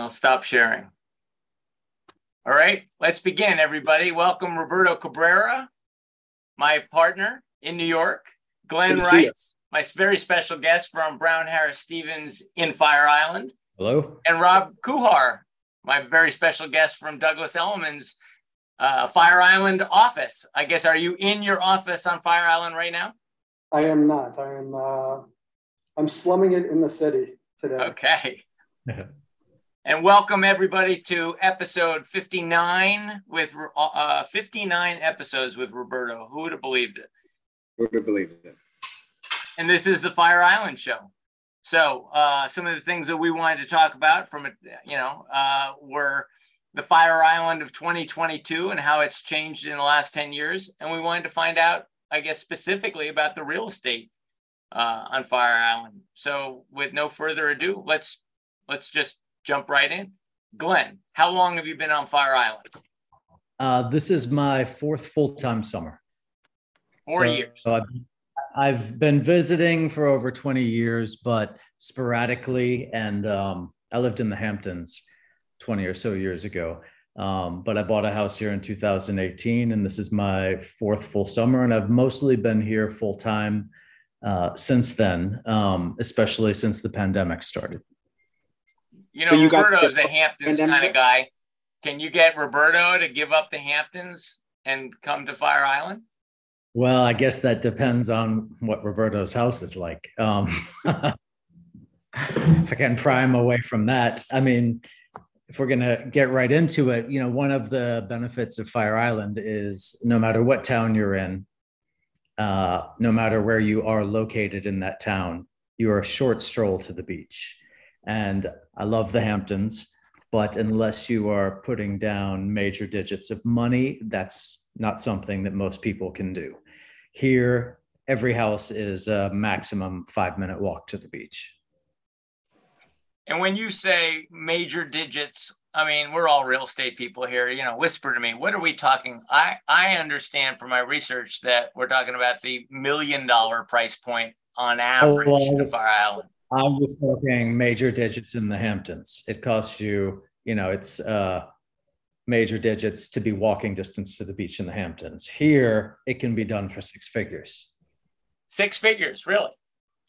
We'll stop sharing. All right, let's begin, everybody. Welcome, Roberto Cabrera, my partner in New York, Glenn Rice, my very special guest from Brown Harris Stevens in Fire Island. Hello. And Rob Kuhar, my very special guest from Douglas Elliman's uh, Fire Island office. I guess, are you in your office on Fire Island right now? I am not. I am. Uh, I'm slumming it in the city today. Okay. and welcome everybody to episode 59 with uh, 59 episodes with Roberto. Who would have believed it? Who would have believed it? And this is the Fire Island show. So uh, some of the things that we wanted to talk about from you know, uh, were the Fire Island of 2022 and how it's changed in the last 10 years. And we wanted to find out, I guess, specifically about the real estate uh, on Fire Island. So with no further ado, let's let's just jump right in. Glenn, how long have you been on Fire Island? Uh, this is my fourth full time summer. Four so, years. So I've, I've, been visiting for over 20 years, but sporadically. And um, I lived in the Hamptons 20 or so years ago. Um, but I bought a house here in 2018, and this is my fourth full summer. And I've mostly been here full time uh, since then, um, especially since the pandemic started. You know, so you Roberto's a Hamptons kind of guy. Can you get Roberto to give up the Hamptons and come to Fire Island? Well, I guess that depends on what Roberto's house is like. Um, if I can pry him away from that, I mean, if we're going to get right into it, you know, one of the benefits of Fire Island is no matter what town you're in, uh, no matter where you are located in that town, you are a short stroll to the beach. And I love the Hamptons, but unless you are putting down major digits of money, that's not something that most people can do. Here, every house is a maximum five minute walk to the beach. And when you say major digits, I mean, we're all real estate people here. You know, whisper to me, what are we talking? I I understand from my research that we're talking about the million dollar price point on oh, average oh, well, of our island. I was talking major digits in the Hamptons. It costs you, you know, it's uh, major digits to be walking distance to the beach in the Hamptons. Here, it can be done for six figures. Six figures, really?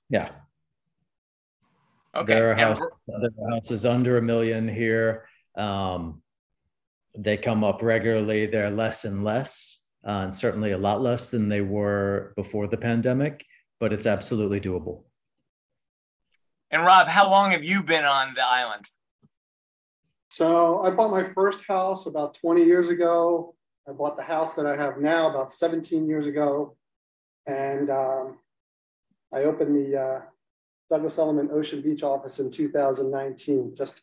Yeah. Okay. There are, houses, there are houses under a million here. Um, they come up regularly. They're less and less, uh, and certainly a lot less than they were before the pandemic, but it's absolutely doable. And Rob, how long have you been on the island? So I bought my first house about 20 years ago. I bought the house that I have now about 17 years ago. And um, I opened the uh, Douglas Elliman Ocean Beach office in 2019. Just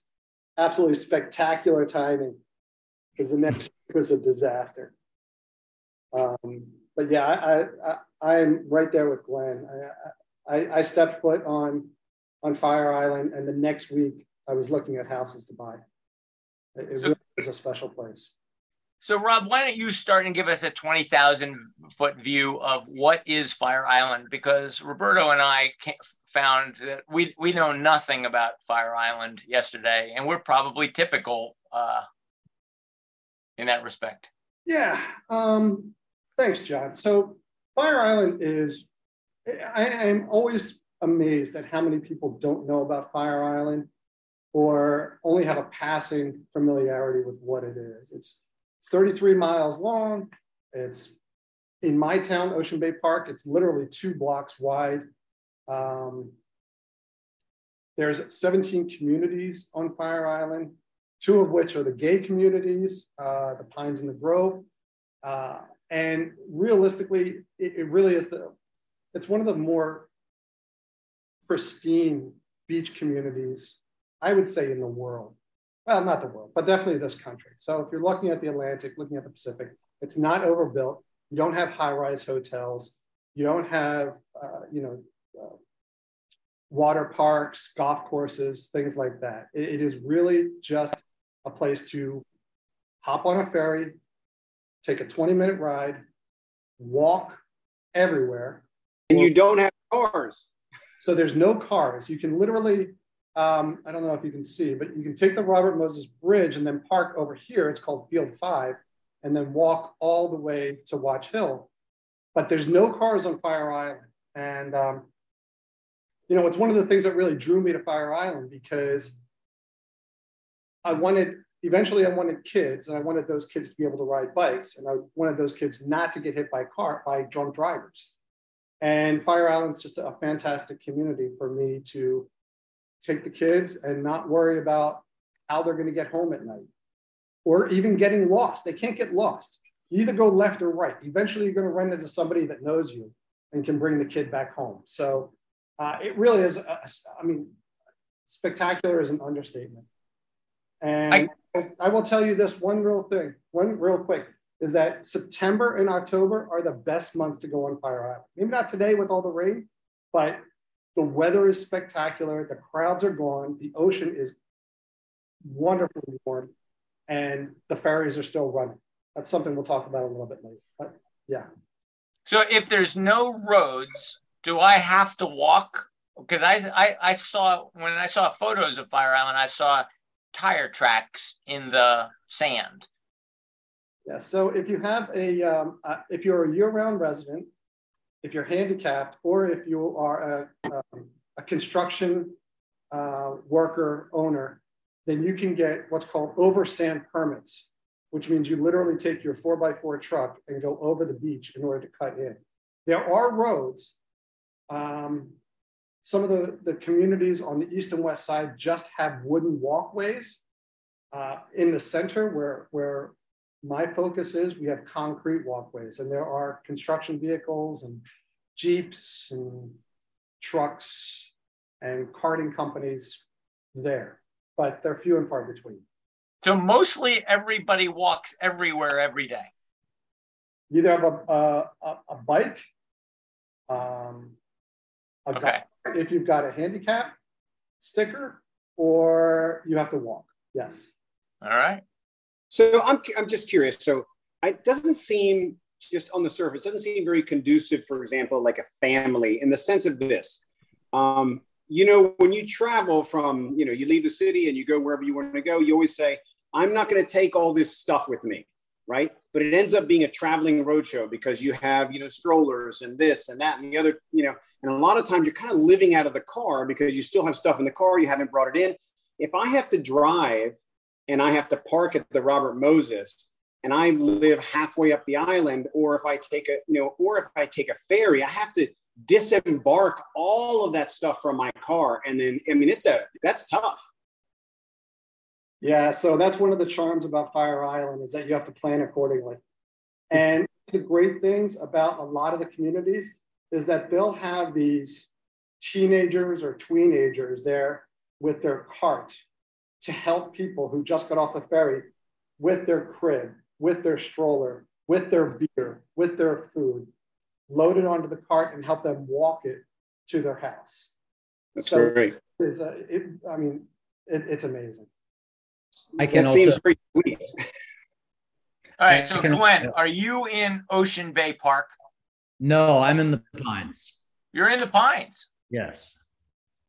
absolutely spectacular timing because the next was a disaster. Um, but yeah, I, I, I, am right there with Glenn. I, I, I stepped foot on on Fire Island, and the next week I was looking at houses to buy. It, it so, really is a special place. So, Rob, why don't you start and give us a 20,000 foot view of what is Fire Island? Because Roberto and I found that we, we know nothing about Fire Island yesterday, and we're probably typical uh, in that respect. Yeah. Um, thanks, John. So, Fire Island is, I am always amazed at how many people don't know about Fire Island or only have a passing familiarity with what it is. It's, it's 33 miles long. It's in my town, Ocean Bay Park, it's literally two blocks wide. Um, there's 17 communities on Fire Island, two of which are the gay communities, uh, the Pines and the Grove. Uh, and realistically, it, it really is the, it's one of the more pristine beach communities, I would say in the world. Well, not the world, but definitely this country. So if you're looking at the Atlantic, looking at the Pacific, it's not overbuilt. You don't have high-rise hotels. You don't have, uh, you know, uh, water parks, golf courses, things like that. It, it is really just a place to hop on a ferry, take a 20-minute ride, walk everywhere. And you don't have cars. So there's no cars. You can literally, um, I don't know if you can see, but you can take the Robert Moses Bridge and then park over here. It's called Field Five, and then walk all the way to Watch Hill. But there's no cars on Fire Island, and um, you know it's one of the things that really drew me to Fire Island because I wanted eventually I wanted kids, and I wanted those kids to be able to ride bikes, and I wanted those kids not to get hit by car by drunk drivers. And Fire Island's just a fantastic community for me to take the kids and not worry about how they're going to get home at night or even getting lost. They can't get lost. You either go left or right. Eventually, you're going to run into somebody that knows you and can bring the kid back home. So uh, it really is, a, I mean, spectacular is an understatement. And I, I will tell you this one real thing, one real quick, is that September and October are the best months to go on Fire Island. Maybe not today with all the rain, but the weather is spectacular. The crowds are gone. The ocean is wonderfully warm, and the ferries are still running. That's something we'll talk about a little bit later. But yeah. So if there's no roads, do I have to walk? Because I, I I saw when I saw photos of Fire Island, I saw tire tracks in the sand. Yeah. So if you have a um, uh, if you're a year-round resident if you're handicapped or if you are a, um, a construction uh, worker owner, then you can get what's called over sand permits, which means you literally take your four by four truck and go over the beach in order to cut in. There are roads. Um, some of the, the communities on the east and west side just have wooden walkways. Uh, in the center where, where my focus is we have concrete walkways and there are construction vehicles and jeeps and trucks and carting companies there but they're few and far between. So mostly everybody walks everywhere every day. You either have a, a, a bike um, a okay. if you've got a handicap sticker or you have to walk yes. All right so I'm, I'm just curious. So it doesn't seem just on the surface, doesn't seem very conducive, for example, like a family in the sense of this. Um, you know, when you travel from, you know, you leave the city and you go wherever you want to go, you always say, I'm not going to take all this stuff with me, right? But it ends up being a traveling roadshow because you have, you know, strollers and this and that and the other, you know, and a lot of times you're kind of living out of the car because you still have stuff in the car, you haven't brought it in. If I have to drive and I have to park at the Robert Moses and I live halfway up the island, or if I take a, you know, or if I take a ferry, I have to disembark all of that stuff from my car. And then, I mean, it's a, that's tough. Yeah. So that's one of the charms about Fire Island is that you have to plan accordingly. And the great things about a lot of the communities is that they'll have these teenagers or tweenagers there with their cart to help people who just got off a ferry with their crib, with their stroller, with their beer, with their food, load it onto the cart and help them walk it to their house. That's so great. It's a, it, I mean, it, it's amazing. I can that also, seems very sweet. All right, so can, Glenn, are you in Ocean Bay Park? No, I'm in the Pines. You're in the Pines. Yes.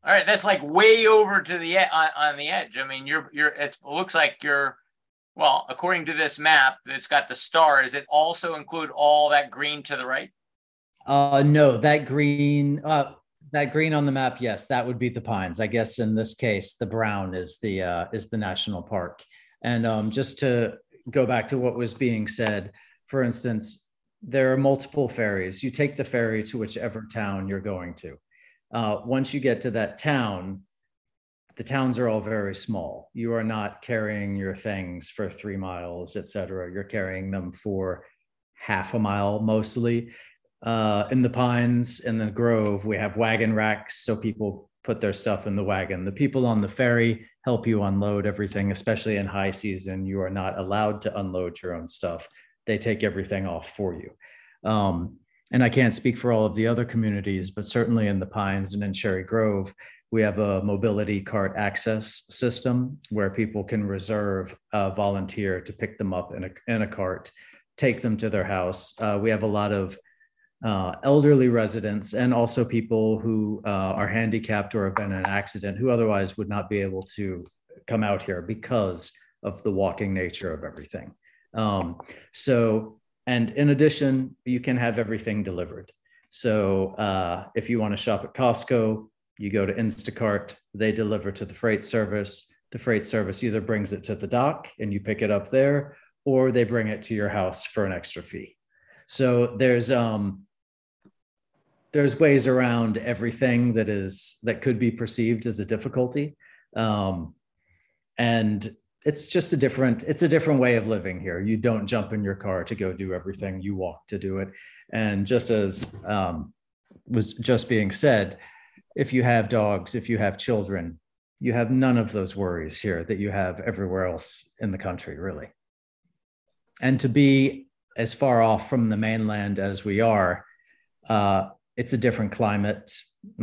All right, that's like way over to the on, on the edge. I mean, you're you're it looks like you're well, according to this map, it's got the stars. It also include all that green to the right. Uh, no, that green, uh, that green on the map, yes, that would be the pines. I guess in this case, the brown is the uh, is the national park. And um, just to go back to what was being said, for instance, there are multiple ferries. You take the ferry to whichever town you're going to uh, once you get to that town, the towns are all very small. You are not carrying your things for three miles, et cetera. You're carrying them for half a mile mostly. Uh, in the pines, in the grove, we have wagon racks so people put their stuff in the wagon. The people on the ferry help you unload everything, especially in high season. You are not allowed to unload your own stuff. They take everything off for you. Um, and I can't speak for all of the other communities, but certainly in the Pines and in Cherry Grove, we have a mobility cart access system where people can reserve a volunteer to pick them up in a, in a cart, take them to their house. Uh, we have a lot of uh, elderly residents and also people who uh, are handicapped or have been in an accident who otherwise would not be able to come out here because of the walking nature of everything. Um, so, and in addition, you can have everything delivered. So, uh, if you want to shop at Costco, you go to Instacart, they deliver to the freight service. The freight service either brings it to the dock and you pick it up there, or they bring it to your house for an extra fee. So there's um, there's ways around everything that is that could be perceived as a difficulty um, and it's just a different it's a different way of living here. You don't jump in your car to go do everything you walk to do it. And just as um, was just being said if you have dogs if you have children you have none of those worries here that you have everywhere else in the country really. And to be as far off from the mainland as we are uh, it's a different climate.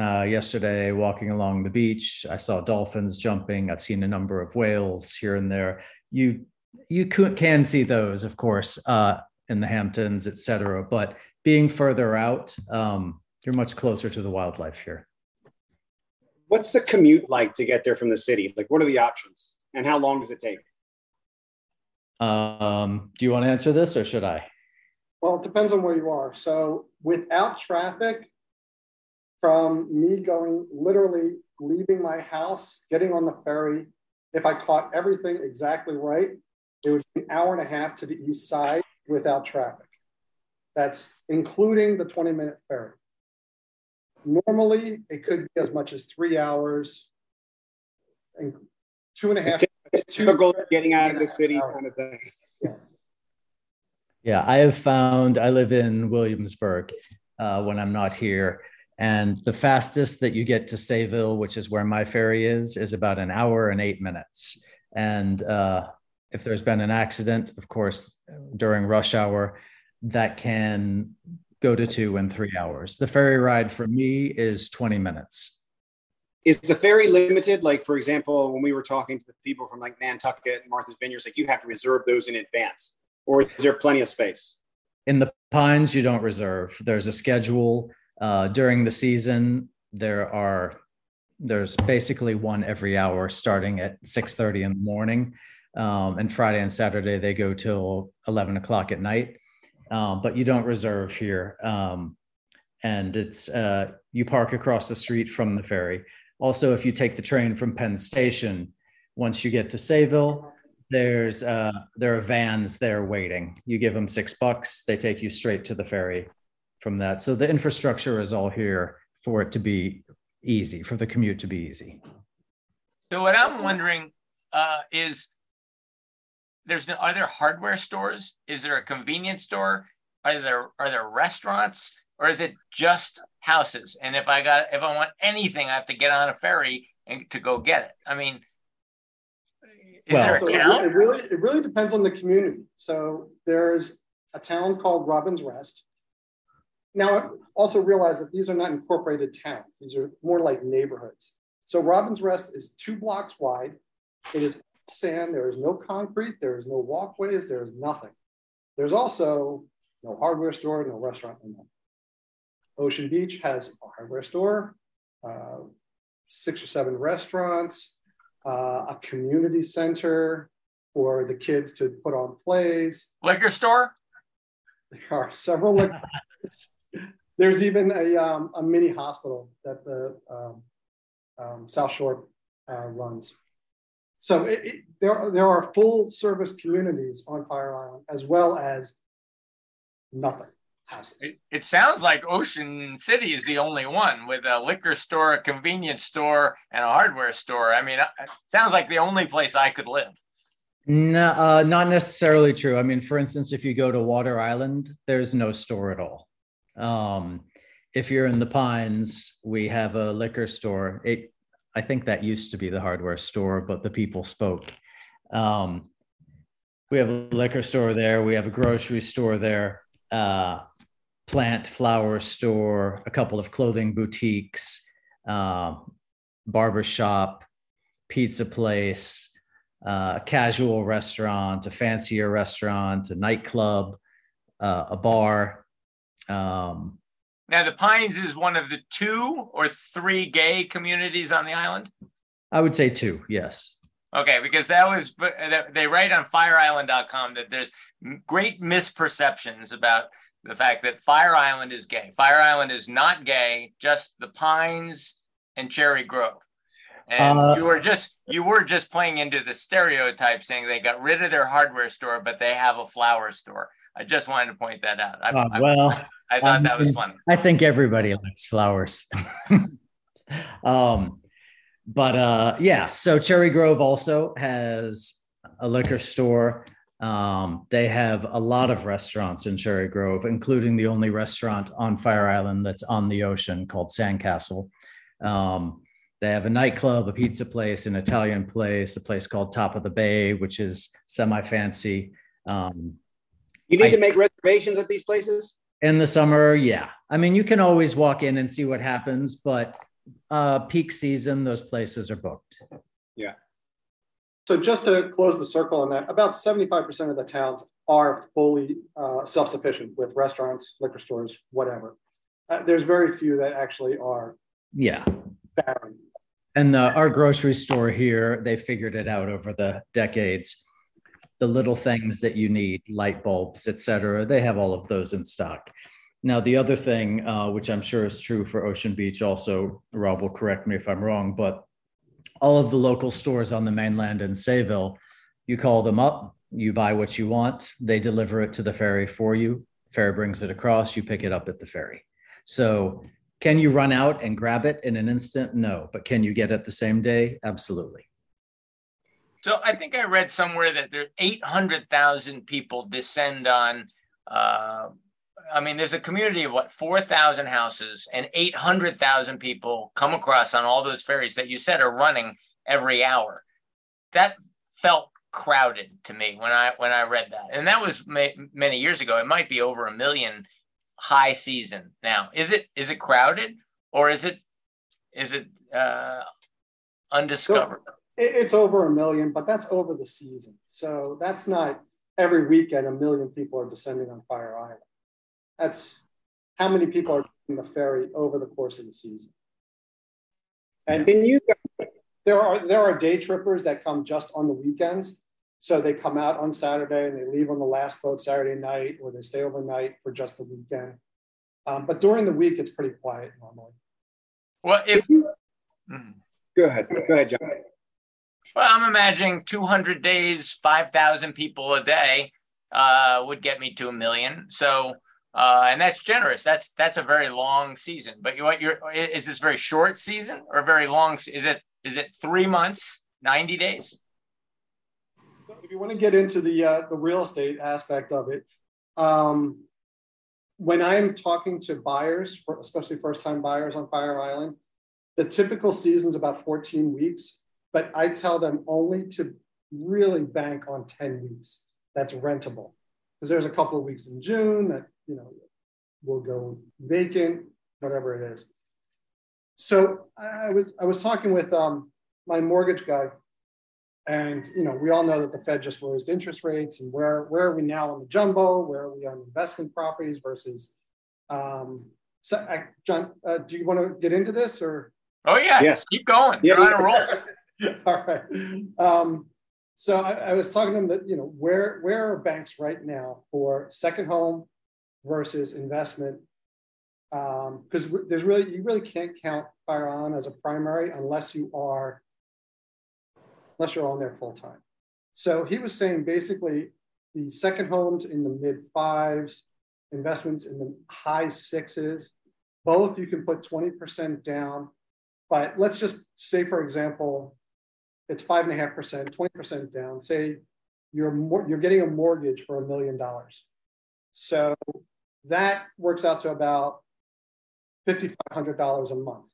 Uh, yesterday, walking along the beach, I saw dolphins jumping. I've seen a number of whales here and there. You you can see those, of course, uh, in the Hamptons, et cetera. But being further out, um, you're much closer to the wildlife here. What's the commute like to get there from the city? Like, what are the options, and how long does it take? Um, do you want to answer this, or should I? Well, it depends on where you are. So without traffic, from me going literally leaving my house, getting on the ferry, if I caught everything exactly right, it would be an hour and a half to the east side without traffic. That's including the 20 minute ferry. Normally, it could be as much as three hours and two and a half. Typical getting out of the city kind of thing. Yeah. Yeah, I have found I live in Williamsburg uh, when I'm not here. And the fastest that you get to Sayville, which is where my ferry is, is about an hour and eight minutes. And uh, if there's been an accident, of course, during rush hour, that can go to two and three hours. The ferry ride for me is 20 minutes. Is the ferry limited? Like, for example, when we were talking to the people from like Nantucket and Martha's Vineyards, like you have to reserve those in advance or is there plenty of space? In the Pines, you don't reserve. There's a schedule uh, during the season. There are there's basically one every hour, starting at six thirty in the morning, um, and Friday and Saturday they go till eleven o'clock at night. Um, but you don't reserve here, um, and it's uh, you park across the street from the ferry. Also, if you take the train from Penn Station, once you get to Sayville, there's uh there are vans there waiting you give them six bucks they take you straight to the ferry from that. So the infrastructure is all here for it to be easy for the commute to be easy. So what i'm wondering uh is there's no are there hardware stores? Is there a convenience store? Are there are there restaurants? Or is it just houses? And if i got if i want anything i have to get on a ferry and to go get it. I mean is well, there a so town? It really, it really depends on the community. So there's a town called Robin's Rest. Now, also realize that these are not incorporated towns. These are more like neighborhoods. So Robin's Rest is two blocks wide. It is sand. There is no concrete. There is no walkways. There is nothing. There's also no hardware store, no restaurant, no Ocean Beach has a hardware store, uh, six or seven restaurants, uh, a community center for the kids to put on plays. Liquor store? There are several liquor There's even a, um, a mini hospital that the um, um, South Shore uh, runs. So it, it, there, there are full service communities on Fire Island as well as nothing houses. It, it, sounds like Ocean City is the only one with a liquor store, a convenience store, and a hardware store. I mean, it sounds like the only place I could live. No, uh, not necessarily true. I mean, for instance, if you go to Water Island, there's no store at all. Um, if you're in the Pines, we have a liquor store. It, I think that used to be the hardware store, but the people spoke. Um, we have a liquor store there. We have a grocery store there. Uh, plant flower store, a couple of clothing boutiques, uh, barber shop, pizza place, uh, a casual restaurant, a fancier restaurant, a nightclub, uh, a bar. Um, Now, the Pines is one of the two or three gay communities on the island. I would say two, yes. Okay, because that was they write on FireIsland.com that there's great misperceptions about the fact that Fire Island is gay. Fire Island is not gay, just the Pines and Cherry Grove. And uh, you were just you were just playing into the stereotype, saying they got rid of their hardware store, but they have a flower store. I just wanted to point that out. I, uh, well, I, I thought that was funny. I think everybody likes flowers. um, but uh, yeah, so Cherry Grove also has a liquor store. Um, they have a lot of restaurants in Cherry Grove, including the only restaurant on Fire Island that's on the ocean called Sandcastle. Um, they have a nightclub, a pizza place, an Italian place, a place called Top of the Bay, which is semi fancy. Um, you need I, to make reservations at these places? In the summer, yeah. I mean, you can always walk in and see what happens, but uh, peak season, those places are booked. Yeah. So just to close the circle on that, about 75% of the towns are fully uh, self-sufficient with restaurants, liquor stores, whatever. Uh, there's very few that actually are. Yeah. Barren. And the, our grocery store here, they figured it out over the decades. The little things that you need, light bulbs, et cetera, they have all of those in stock. Now, the other thing, uh, which I'm sure is true for Ocean Beach, also, Rob will correct me if I'm wrong, but all of the local stores on the mainland in Sayville, you call them up, you buy what you want, they deliver it to the ferry for you. Ferry brings it across, you pick it up at the ferry. So, can you run out and grab it in an instant? No, but can you get it the same day? Absolutely. So, I think I read somewhere that there 800,000 people descend on uh, I mean, there's a community of what, 4,000 houses and 800,000 people come across on all those ferries that you said are running every hour. That felt crowded to me when I when I read that. And that was ma- many years ago. It might be over a million high season now. Is it is it crowded or is it is it uh, undiscovered? So it's over a million, but that's over the season. So that's not every weekend a million people are descending on Fire Island. That's how many people are taking the ferry over the course of the season. And can you there are there are day trippers that come just on the weekends. So they come out on Saturday and they leave on the last boat Saturday night, or they stay overnight for just the weekend. Um, but during the week, it's pretty quiet normally. Well, if you, mm. go ahead, go ahead, John. Well, I'm imagining 200 days, 5,000 people a day uh, would get me to a million. So uh, and that's generous. That's that's a very long season. But you what you're is this very short season or very long? Is it is it three months, ninety days? If you want to get into the uh, the real estate aspect of it, um, when I'm talking to buyers, especially first time buyers on Fire Island, the typical season is about 14 weeks. But I tell them only to really bank on 10 weeks. That's rentable because there's a couple of weeks in June that you know, will go vacant, whatever it is. So I was I was talking with um, my mortgage guy, and you know we all know that the Fed just raised interest rates, and where where are we now on the jumbo? Where are we on investment properties versus? Um, so, uh, John, uh, do you want to get into this or? Oh yeah, yes. Keep going. You're yeah. on a roll. all right. Um, so I, I, was talking to them that you know where where are banks right now for second home versus investment. Because um, there's really, you really can't count Fire Island as a primary unless you are, unless you're on there full time. So he was saying basically the second homes in the mid fives, investments in the high sixes, both you can put 20% down. But let's just say, for example, it's five and a half percent, 20% down. Say you're you're getting a mortgage for a million dollars. So that works out to about $5,500 a month.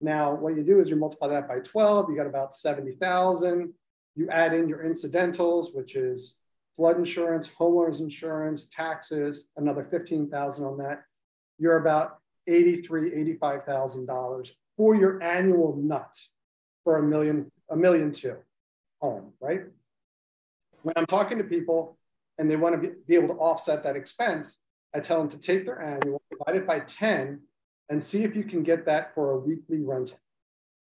Now, what you do is you multiply that by 12, you got about 70,000. You add in your incidentals, which is flood insurance, homeowners insurance, taxes, another 15,000 on that. You're about 83, $85,000 for your annual nut for a million, a million two home, right? When I'm talking to people and they want to be, be able to offset that expense, I tell them to take their annual, divide it by 10, and see if you can get that for a weekly rental.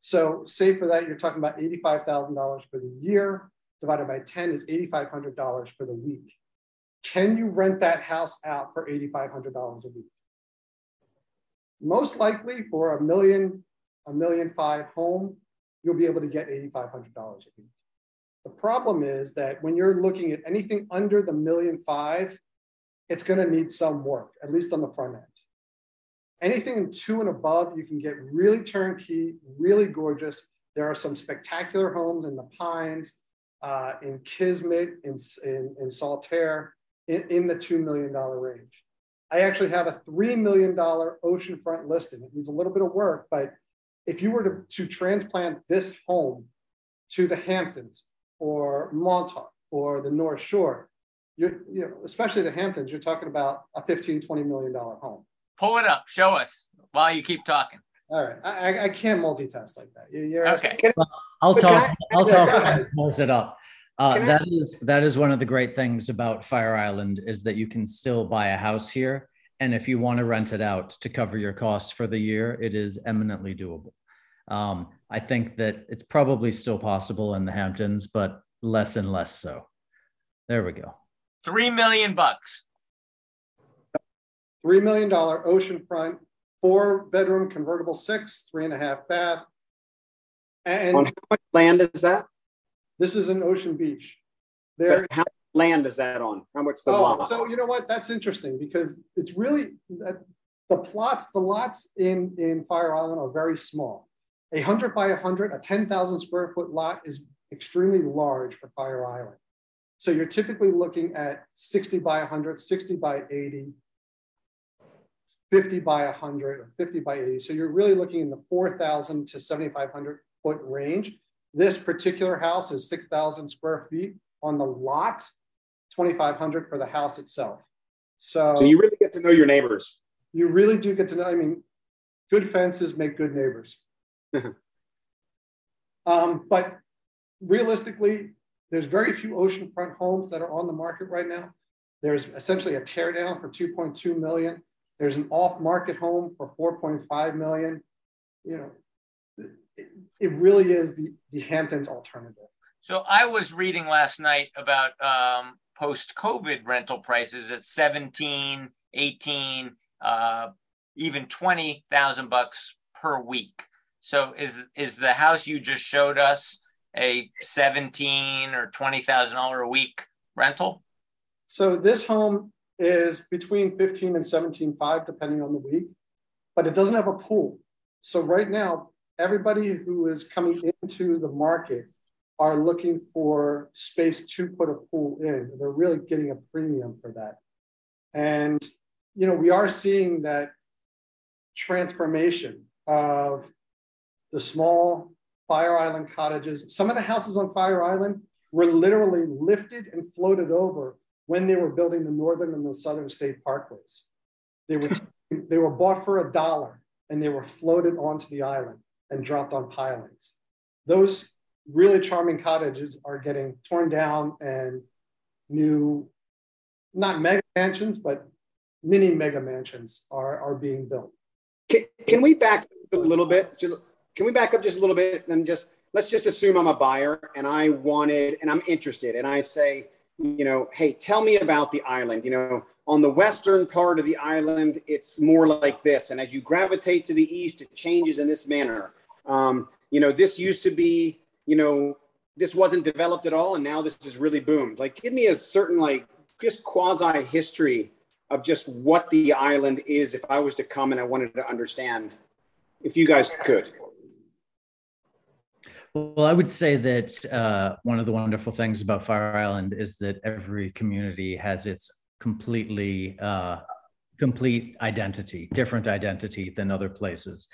So, say for that, you're talking about $85,000 for the year, divided by 10 is $8,500 for the week. Can you rent that house out for $8,500 a week? Most likely for a million, a million five home, you'll be able to get $8,500 a week. The problem is that when you're looking at anything under the million five, it's going to need some work, at least on the front end. Anything in two and above, you can get really turnkey, really gorgeous. There are some spectacular homes in the Pines, uh, in Kismet, in, in, in Saltaire, in, in the $2 million range. I actually have a $3 million oceanfront listing. It needs a little bit of work, but if you were to, to transplant this home to the Hamptons or Montauk or the North Shore, you're, you know, especially the Hamptons, you're talking about a 15, 20 million dollar home. Pull it up, show us while you keep talking. All right, I, I can't multitask like that. You're okay. I'll talk. I'll talk. Pulls it up. Uh, that is that is one of the great things about Fire Island is that you can still buy a house here, and if you want to rent it out to cover your costs for the year, it is eminently doable. Um, I think that it's probably still possible in the Hamptons, but less and less so. There we go. Three million bucks. Three million dollar oceanfront, four bedroom convertible six, three and a half bath. And on how much land is that? This is an ocean beach. There, but how land is that on? How much the oh, lot? So you know what? That's interesting because it's really the plots, the lots in in Fire Island are very small. A hundred by a hundred, a ten thousand square foot lot is extremely large for Fire Island. So you're typically looking at 60 by 100, 60 by 80, 50 by 100, or 50 by 80. So you're really looking in the 4,000 to 7,500 foot range. This particular house is 6,000 square feet on the lot, 2,500 for the house itself. So, so you really get to know your neighbors. You really do get to know. I mean, good fences make good neighbors. um, but realistically, there's very few oceanfront homes that are on the market right now. There's essentially a teardown for 2.2 million. There's an off-market home for 4.5 million. You know, it, it really is the, the Hamptons alternative. So I was reading last night about um, post-COVID rental prices at 17, 18, uh, even 20,000 bucks per week. So is is the house you just showed us a 17 or 20,000 dollar a week rental? So this home is between 15 and 17.5 depending on the week, but it doesn't have a pool. So right now everybody who is coming into the market are looking for space to put a pool in. They're really getting a premium for that. And, you know, we are seeing that transformation of the small Fire Island cottages. Some of the houses on Fire Island were literally lifted and floated over when they were building the northern and the southern state parkways. They were, they were bought for a dollar and they were floated onto the island and dropped on pilings. Those really charming cottages are getting torn down and new, not mega mansions, but mini mega mansions are, are being built. Can, can we back a little bit? Can we back up just a little bit and just let's just assume I'm a buyer and I wanted and I'm interested and I say, you know, hey, tell me about the island. You know, on the western part of the island, it's more like this. And as you gravitate to the east, it changes in this manner. Um, you know, this used to be, you know, this wasn't developed at all, and now this is really boomed. Like, give me a certain like just quasi history of just what the island is. If I was to come and I wanted to understand, if you guys could. Well, I would say that uh, one of the wonderful things about Fire Island is that every community has its completely uh, complete identity, different identity than other places.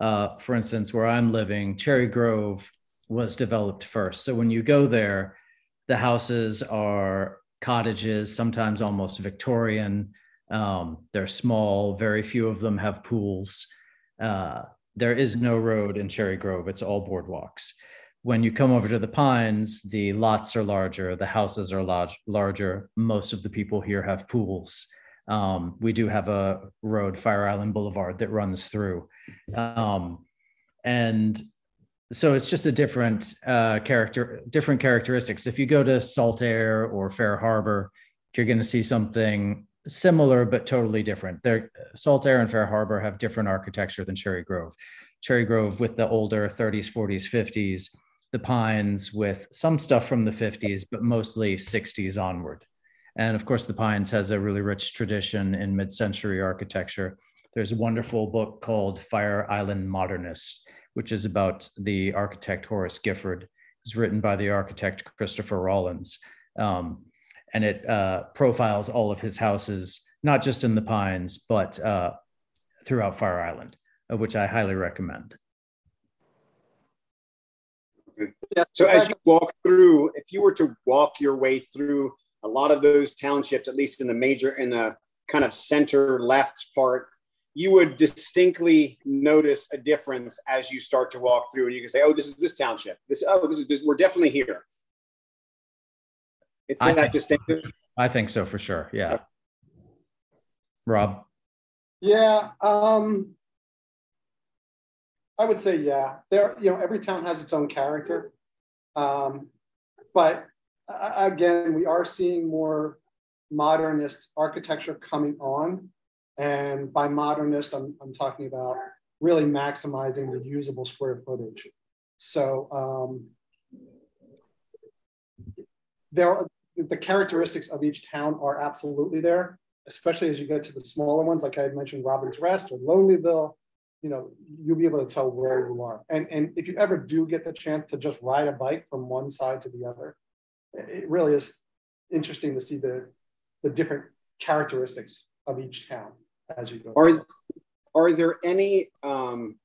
Uh, for instance, where I'm living, Cherry Grove was developed first. So when you go there, the houses are cottages, sometimes almost Victorian. Um, they're small, very few of them have pools. Uh, there is no road in Cherry Grove, it's all boardwalks. When you come over to the Pines, the lots are larger, the houses are large, larger. Most of the people here have pools. Um, we do have a road, Fire Island Boulevard, that runs through. Um, and so it's just a different uh, character, different characteristics. If you go to Saltaire or Fair Harbor, you're going to see something similar but totally different. There, Saltaire and Fair Harbor have different architecture than Cherry Grove. Cherry Grove with the older 30s, 40s, 50s, the Pines with some stuff from the 50s, but mostly 60s onward. And of course, the Pines has a really rich tradition in mid century architecture. There's a wonderful book called Fire Island Modernist, which is about the architect Horace Gifford. It's written by the architect Christopher Rawlins. Um, and it uh, profiles all of his houses, not just in the Pines, but uh, throughout Fire Island, uh, which I highly recommend. So as you walk through, if you were to walk your way through a lot of those townships, at least in the major, in the kind of center left part, you would distinctly notice a difference as you start to walk through, and you can say, "Oh, this is this township. This, oh, this is this, we're definitely here." It's I that think- distinctive. I think so for sure. Yeah. Rob, Yeah, um, I would say yeah. There, you know, every town has its own character, um, but uh, again, we are seeing more modernist architecture coming on, and by modernist, I'm I'm talking about really maximizing the usable square footage. So um, there, are, the characteristics of each town are absolutely there especially as you get to the smaller ones, like I had mentioned, Robin's Rest or Lonelyville, you know, you'll be able to tell where you are. And, and if you ever do get the chance to just ride a bike from one side to the other, it really is interesting to see the, the different characteristics of each town as you go. Are are there any um,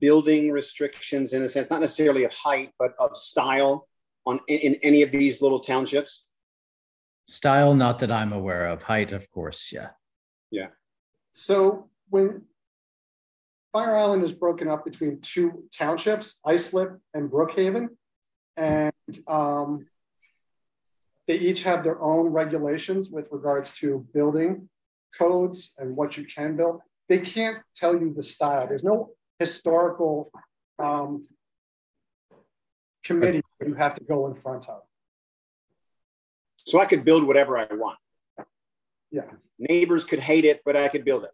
building restrictions in a sense, not necessarily of height, but of style on in, in any of these little townships? style, not that I'm aware of. Height, of course. Yeah. Yeah. So when Fire Island is broken up between two townships, Islip and Brookhaven, and um, they each have their own regulations with regards to building codes and what you can build. They can't tell you the style. There's no historical um, committee you have to go in front of. So I could build whatever I want. Yeah. Neighbors could hate it, but I could build it.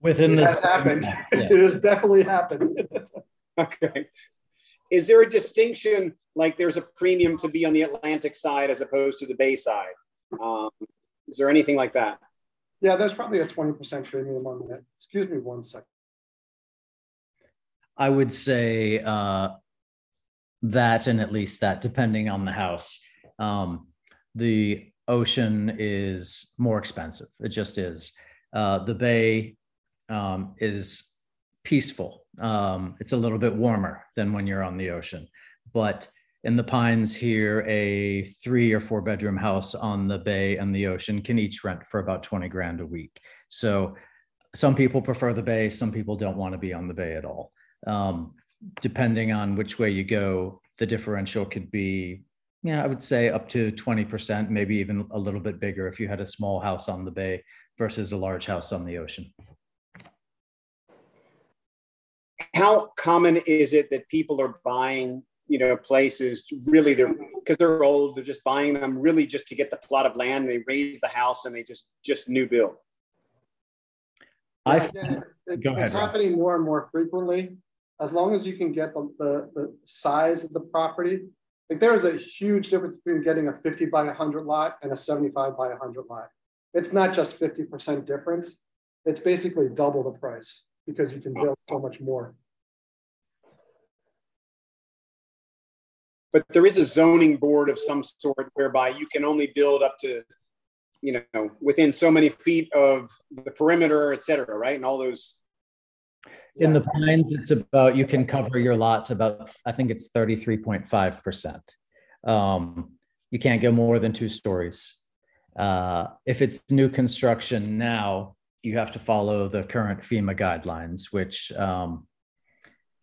Within It this, has happened. Yeah. It has definitely happened. Okay. Is there a distinction, like there's a premium to be on the Atlantic side as opposed to the Bay side? Um, is there anything like that? Yeah, there's probably a 20% premium on that. Excuse me one second. I would say uh, that, and at least that, depending on the house. Um, the ocean is more expensive. It just is. Uh, the bay um, is peaceful. Um, it's a little bit warmer than when you're on the ocean. But in the pines here, a three or four bedroom house on the bay and the ocean can each rent for about 20 grand a week. So some people prefer the bay, some people don't want to be on the bay at all. Um, depending on which way you go, the differential could be, yeah, I would say up to 20%, maybe even a little bit bigger if you had a small house on the bay versus a large house on the ocean. How common is it that people are buying, you know, places really they're because they're old, they're just buying them really just to get the plot of land, they raise the house and they just just new build. I Again, it- Go ahead, It's Rob. happening more and more frequently. As long as you can get the, the, the size of the property. Like there is a huge difference between getting a 50 by 100 lot and a 75 by 100 lot. It's not just 50% difference. It's basically double the price because you can build so much more. But there is a zoning board of some sort whereby you can only build up to, you know, within so many feet of the perimeter, et cetera, right? And all those. In the pines, it's about you can cover your lot about I think it's thirty three point five percent. Um, you can't go more than two stories. Uh, if it's new construction now, you have to follow the current FEMA guidelines, which um,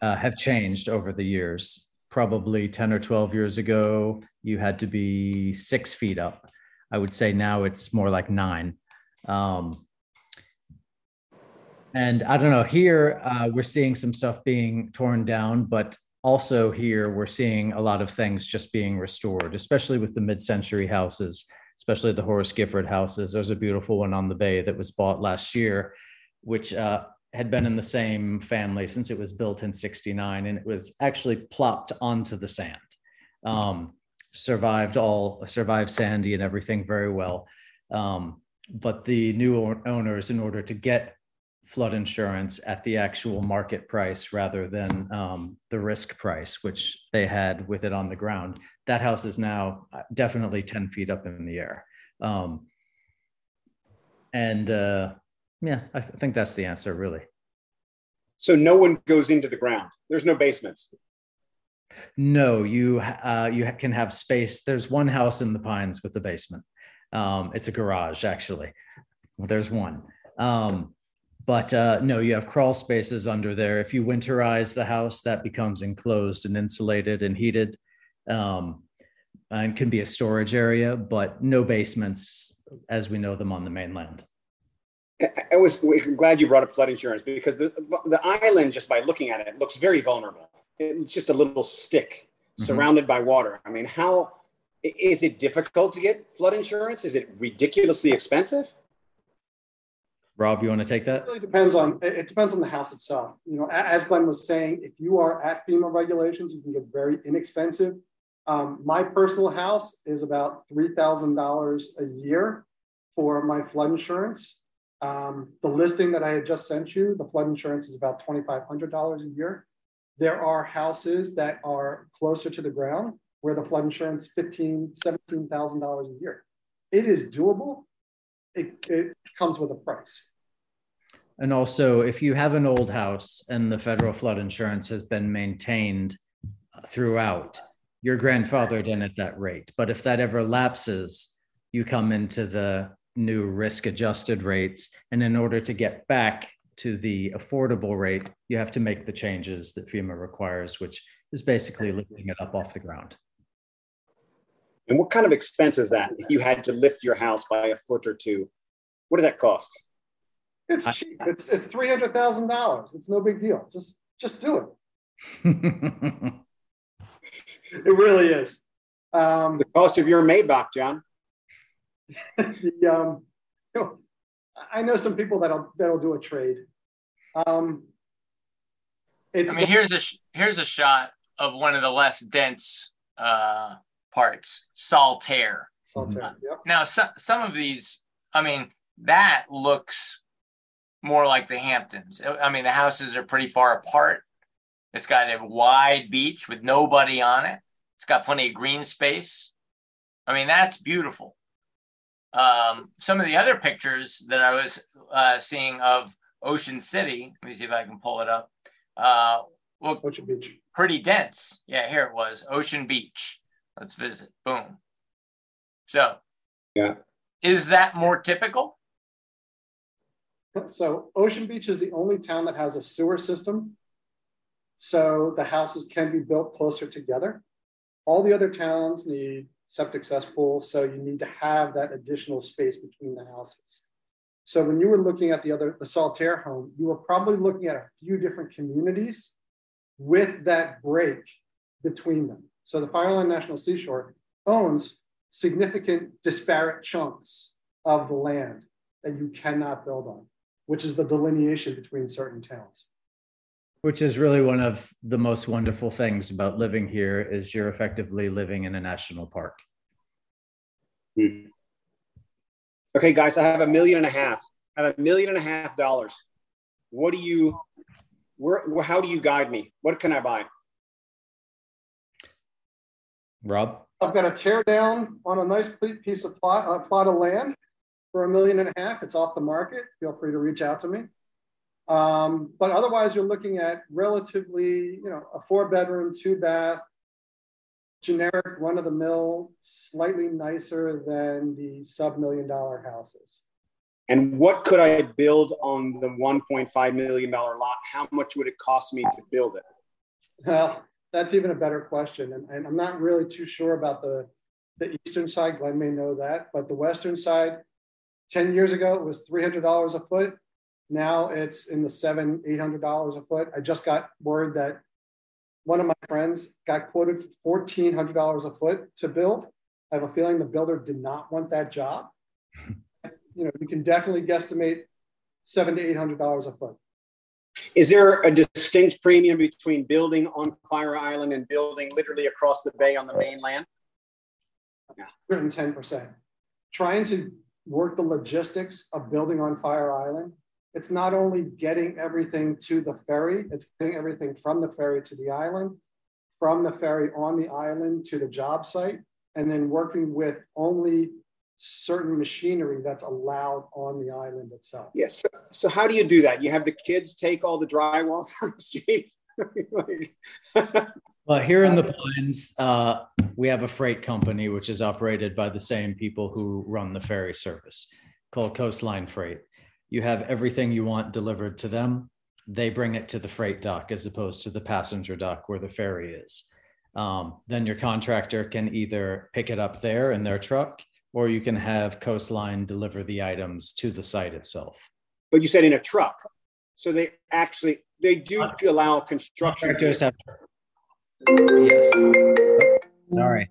uh, have changed over the years. Probably ten or twelve years ago, you had to be six feet up. I would say now it's more like nine. Um, and I don't know, here uh, we're seeing some stuff being torn down, but also here we're seeing a lot of things just being restored, especially with the mid-century houses, especially the Horace Gifford houses. There's a beautiful one on the bay that was bought last year, which uh, had been in the same family since it was built in 69 and it was actually plopped onto the sand. Um, survived all, survived Sandy and everything very well. Um, but the new owners, in order to get flood insurance at the actual market price rather than um, the risk price, which they had with it on the ground. That house is now uh, definitely 10 feet up in the air. Um, and uh, yeah, I th- think that's the answer, really. So no one goes into the ground. There's no basements. No, you uh, you can have space. There's one house in the Pines with the basement. Um, it's a garage, actually. Well, there's one. Um, but uh, no, you have crawl spaces under there. If you winterize the house, that becomes enclosed and insulated and heated, um, and can be a storage area. But no basements as we know them on the mainland. I was glad you brought up flood insurance because the the island, just by looking at it, looks very vulnerable. It's just a little stick mm-hmm. surrounded by water. I mean, how is it difficult to get flood insurance? Is it ridiculously expensive? Rob, you want to take that? It really depends on it depends on the house itself. You know, as Glenn was saying, if you are at FEMA regulations, you can get very inexpensive. Um, my personal house is about three thousand dollars a year for my flood insurance. Um, the listing that I had just sent you, the flood insurance is about twenty five hundred dollars a year. There are houses that are closer to the ground where the flood insurance fifteen, seventeen thousand dollars a year. It is doable it, it comes with a price. And also, if you have an old house and the federal flood insurance has been maintained throughout, you're grandfathered in at that rate. But if that ever lapses, you come into the new risk adjusted rates. And in order to get back to the affordable rate, you have to make the changes that FEMA requires, which is basically lifting it up off the ground. And what kind of expense is that if you had to lift your house by a foot or two? What does that cost? It's cheap. It's it's three hundred thousand dollars. It's no big deal. Just just do it. it really is. Um, the cost of your Maybach, John. The, um, you know, I know some people that'll that'll do a trade. Um, it's I mean, here's a here's a shot of one of the less dense uh, parts, Saltaire. Saltaire, uh, yep. Now, so, some of these, I mean, that looks more like the Hamptons. I mean, the houses are pretty far apart. It's got a wide beach with nobody on it. It's got plenty of green space. I mean, that's beautiful. Um, some of the other pictures that I was uh, seeing of Ocean City, let me see if I can pull it up. Uh, look, Ocean Beach. Pretty dense. Yeah, here it was Ocean Beach. Let's visit. Boom. So, yeah. Is that more typical? So, Ocean Beach is the only town that has a sewer system. So, the houses can be built closer together. All the other towns need septic cesspools. So, you need to have that additional space between the houses. So, when you were looking at the other, the Saltaire home, you were probably looking at a few different communities with that break between them. So the Fire Island National Seashore owns significant disparate chunks of the land that you cannot build on, which is the delineation between certain towns. Which is really one of the most wonderful things about living here is you're effectively living in a national park. Hmm. Okay, guys, I have a million and a half. I have a million and a half dollars. What do you, where, how do you guide me? What can I buy? Rob? I've got a tear down on a nice piece of plot, uh, plot of land for a million and a half. It's off the market. Feel free to reach out to me. Um, but otherwise, you're looking at relatively, you know, a four bedroom, two bath, generic run of the mill, slightly nicer than the sub million dollar houses. And what could I build on the $1.5 million lot? How much would it cost me to build it? Well, that's even a better question. And, and I'm not really too sure about the, the eastern side. Glenn may know that, but the western side, 10 years ago, it was $300 a foot. Now it's in the seven, $800 a foot. I just got word that one of my friends got quoted $1,400 a foot to build. I have a feeling the builder did not want that job. you know, you can definitely guesstimate seven to $800 a foot. Is there a distinct premium between building on Fire Island and building literally across the bay on the mainland? Yeah. 110%. Trying to work the logistics of building on Fire Island, it's not only getting everything to the ferry, it's getting everything from the ferry to the island, from the ferry on the island to the job site, and then working with only certain machinery that's allowed on the island itself. Yes. So, so how do you do that? You have the kids take all the drywall down the street? well, here in the Pines, uh, we have a freight company which is operated by the same people who run the ferry service called Coastline Freight. You have everything you want delivered to them. They bring it to the freight dock as opposed to the passenger dock where the ferry is. Um, then your contractor can either pick it up there in their truck or you can have Coastline deliver the items to the site itself. But you said in a truck. So they actually they do uh, allow construction. Contractors have Yes. Sorry.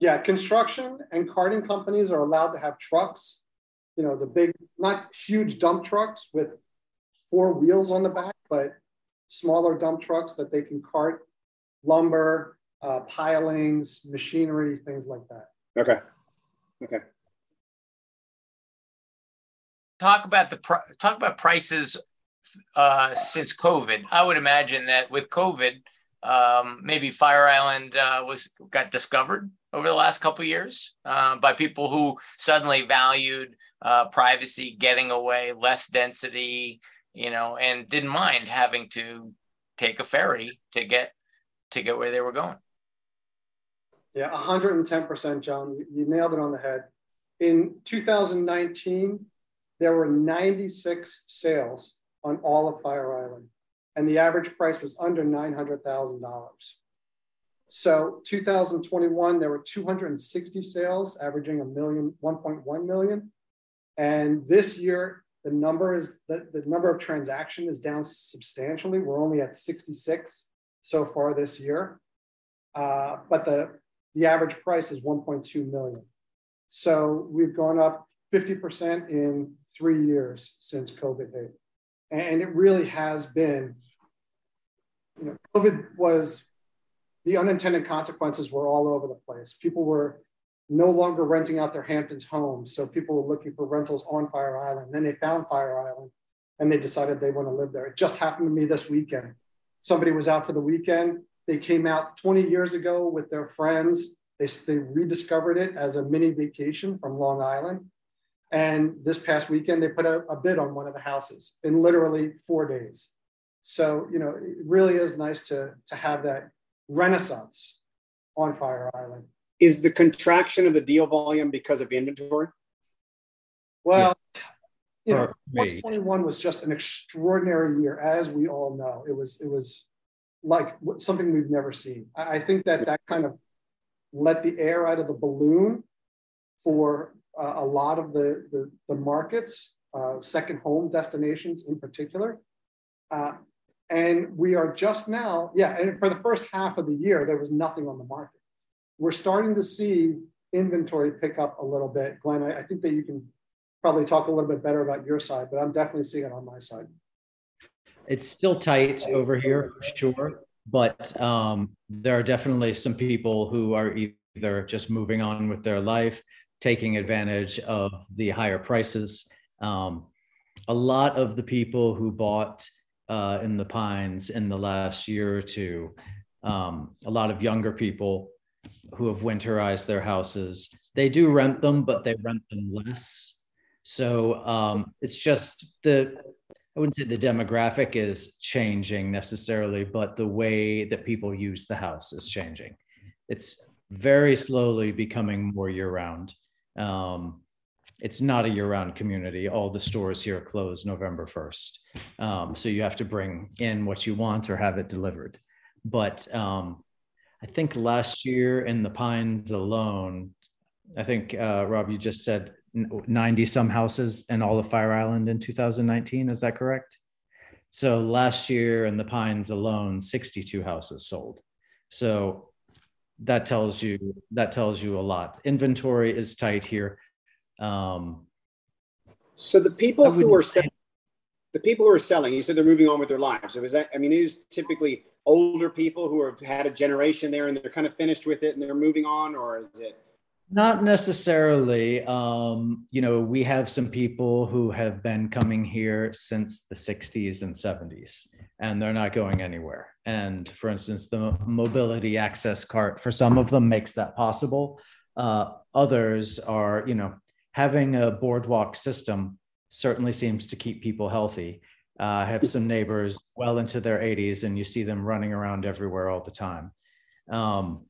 Yeah, construction and carting companies are allowed to have trucks, you know, the big, not huge dump trucks with four wheels on the back, but smaller dump trucks that they can cart lumber, uh, pilings, machinery, things like that. Okay. Okay. Talk about the talk about prices uh, since COVID. I would imagine that with COVID, um, maybe Fire Island uh, was got discovered over the last couple years uh, by people who suddenly valued uh, privacy, getting away, less density, you know, and didn't mind having to take a ferry to get to get where they were going. Yeah, 110%, John. You, nailed it on the head. In 2019, there were 96 sales on all of Fire Island, and the average price was under $900,000. So 2021, there were 260 sales, averaging a million, 1.1 million. And this year, the number is the, the number of transaction is down substantially. We're only at 66 so far this year. Uh, but the the average price is 1.2 million. So we've gone up 50% in three years since COVID hit. And it really has been, you know, COVID was the unintended consequences were all over the place. People were no longer renting out their Hamptons homes. So people were looking for rentals on Fire Island. Then they found Fire Island and they decided they want to live there. It just happened to me this weekend. Somebody was out for the weekend they came out 20 years ago with their friends. They, they rediscovered it as a mini vacation from Long Island. And this past weekend, they put a, a bid on one of the houses in literally four days. So, you know, it really is nice to, to have that renaissance on Fire Island. Is the contraction of the deal volume because of inventory? Well, yeah. you know, 2021 was just an extraordinary year, as we all know. It was, it was like something we've never seen. I think that that kind of let the air out of the balloon for uh, a lot of the, the, the markets, uh, second home destinations in particular. Uh, and we are just now, yeah, and for the first half of the year, there was nothing on the market. We're starting to see inventory pick up a little bit. Glenn, I, I think that you can probably talk a little bit better about your side, but I'm definitely seeing it on my side. It's still tight over here, for sure. But um, there are definitely some people who are either just moving on with their life, taking advantage of the higher prices. Um, a lot of the people who bought uh, in the Pines in the last year or two, um, a lot of younger people who have winterized their houses, they do rent them, but they rent them less. So um, it's just the I wouldn't say the demographic is changing necessarily, but the way that people use the house is changing. It's very slowly becoming more year round. Um, it's not a year round community. All the stores here close November 1st. Um, so you have to bring in what you want or have it delivered. But um, I think last year in the Pines alone, I think uh, Rob, you just said 90 some houses in all of Fire Island in 2019. Is that correct? So last year in the Pines alone, 62 houses sold. So that tells you that tells you a lot. Inventory is tight here. Um, so the people who are selling, the people who are selling, you said they're moving on with their lives. So is that? I mean, these typically older people who have had a generation there and they're kind of finished with it and they're moving on, or is it? Not necessarily. Um, you know, we have some people who have been coming here since the 60s and 70s, and they're not going anywhere. And for instance, the mobility access cart for some of them makes that possible. Uh, others are, you know, having a boardwalk system certainly seems to keep people healthy. Uh, I have some neighbors well into their 80s, and you see them running around everywhere all the time. Um,